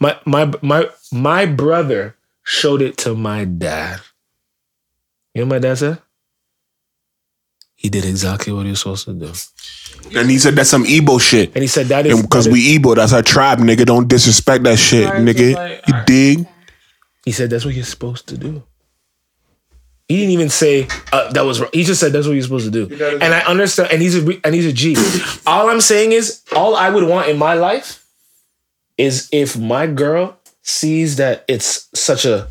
my my my my brother showed it to my dad. You know what my dad said? He did exactly what he was supposed to do, And he said that's some Igbo shit. and he said that is Because that is- we Igbo, that's our tribe, nigga. Don't disrespect that shit, nigga. like- You dig? He said that's what you're supposed to do. He didn't even say uh, that was wrong. He just said that's what you're supposed to do. And I understand. And he's a and he's a G. all I'm saying is, all I would want in my life is if my girl sees that it's such a.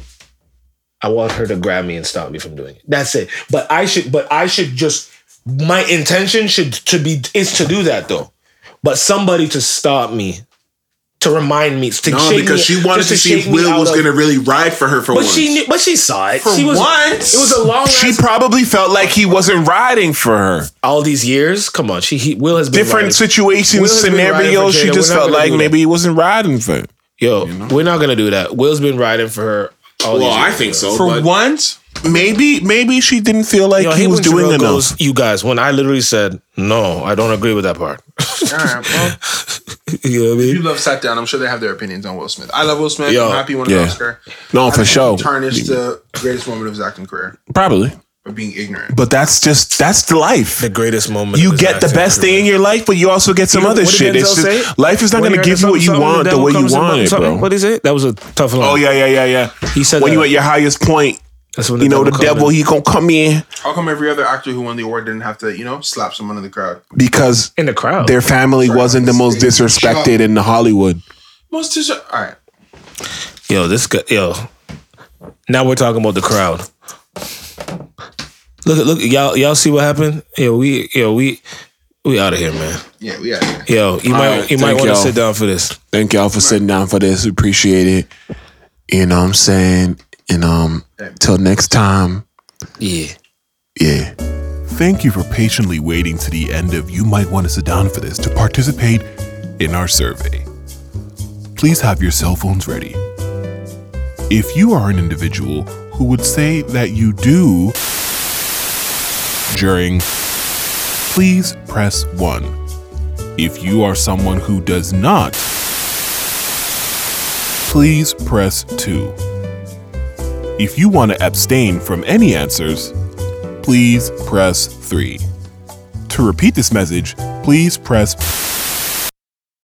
I want her to grab me and stop me from doing it. That's it. But I should. But I should just. My intention should to be is to do that though. But somebody to stop me, to remind me, to No, shake because me- she wanted just to see if Will was of- gonna really ride for her for but once. she knew, but she saw it. For she was, once? It was a long. She ass- probably felt like he wasn't riding for her. all these years. Come on, she he, Will has been Different riding. situations, Will has scenarios. for She just felt like maybe he wasn't riding for. her. Yo, we're not gonna do that. Will's been riding for her. All these years, so. For once, Maybe, maybe she didn't feel like Yo, he was doing Jarrell enough. goes, you guys, when I literally said no, I don't agree with that part. all right, well, you know what I you love sat down. I'm sure they have their opinions on Will Smith. I love Will Smith. Yo, I'm happy he won an yeah. Oscar. no, for sure. Tarnished the greatest moment of his acting career Probably, by being ignorant. but that's just that's the life. The greatest moment. You of his get the best career. thing in your life, but you also get some You know- other what did shit. It's just, life is not going to give you what you want the devil way you comes in want it, bro. What did he say? That was a tough line. Oh yeah, yeah, yeah, yeah. He said when that. you at your highest point, That's when you know the devil in. he gonna come in How come every other actor who won the award didn't have to, you know, slap someone in the crowd? because in the crowd. their family wasn't the most disrespected in the Hollywood. Most dis- all right. Yo, this guy. Yo, now we're talking about the crowd. Look, look, y'all, y'all see what happened? Yo, we, yo, we, we out of here, man. Yeah, we out here. Yo, you might, right, you might want to sit down for this. Thank y'all for sitting down for this. We appreciate it. You know what I'm saying? And um till next time. Yeah. Yeah. Thank you for patiently waiting to the end of You Might Want to Sit Down for This to participate in our survey. Please have your cell phones ready. If you are an individual who would say that you do during, please press 1. If you are someone who does not, please press 2. If you want to abstain from any answers, please press 3. To repeat this message, please press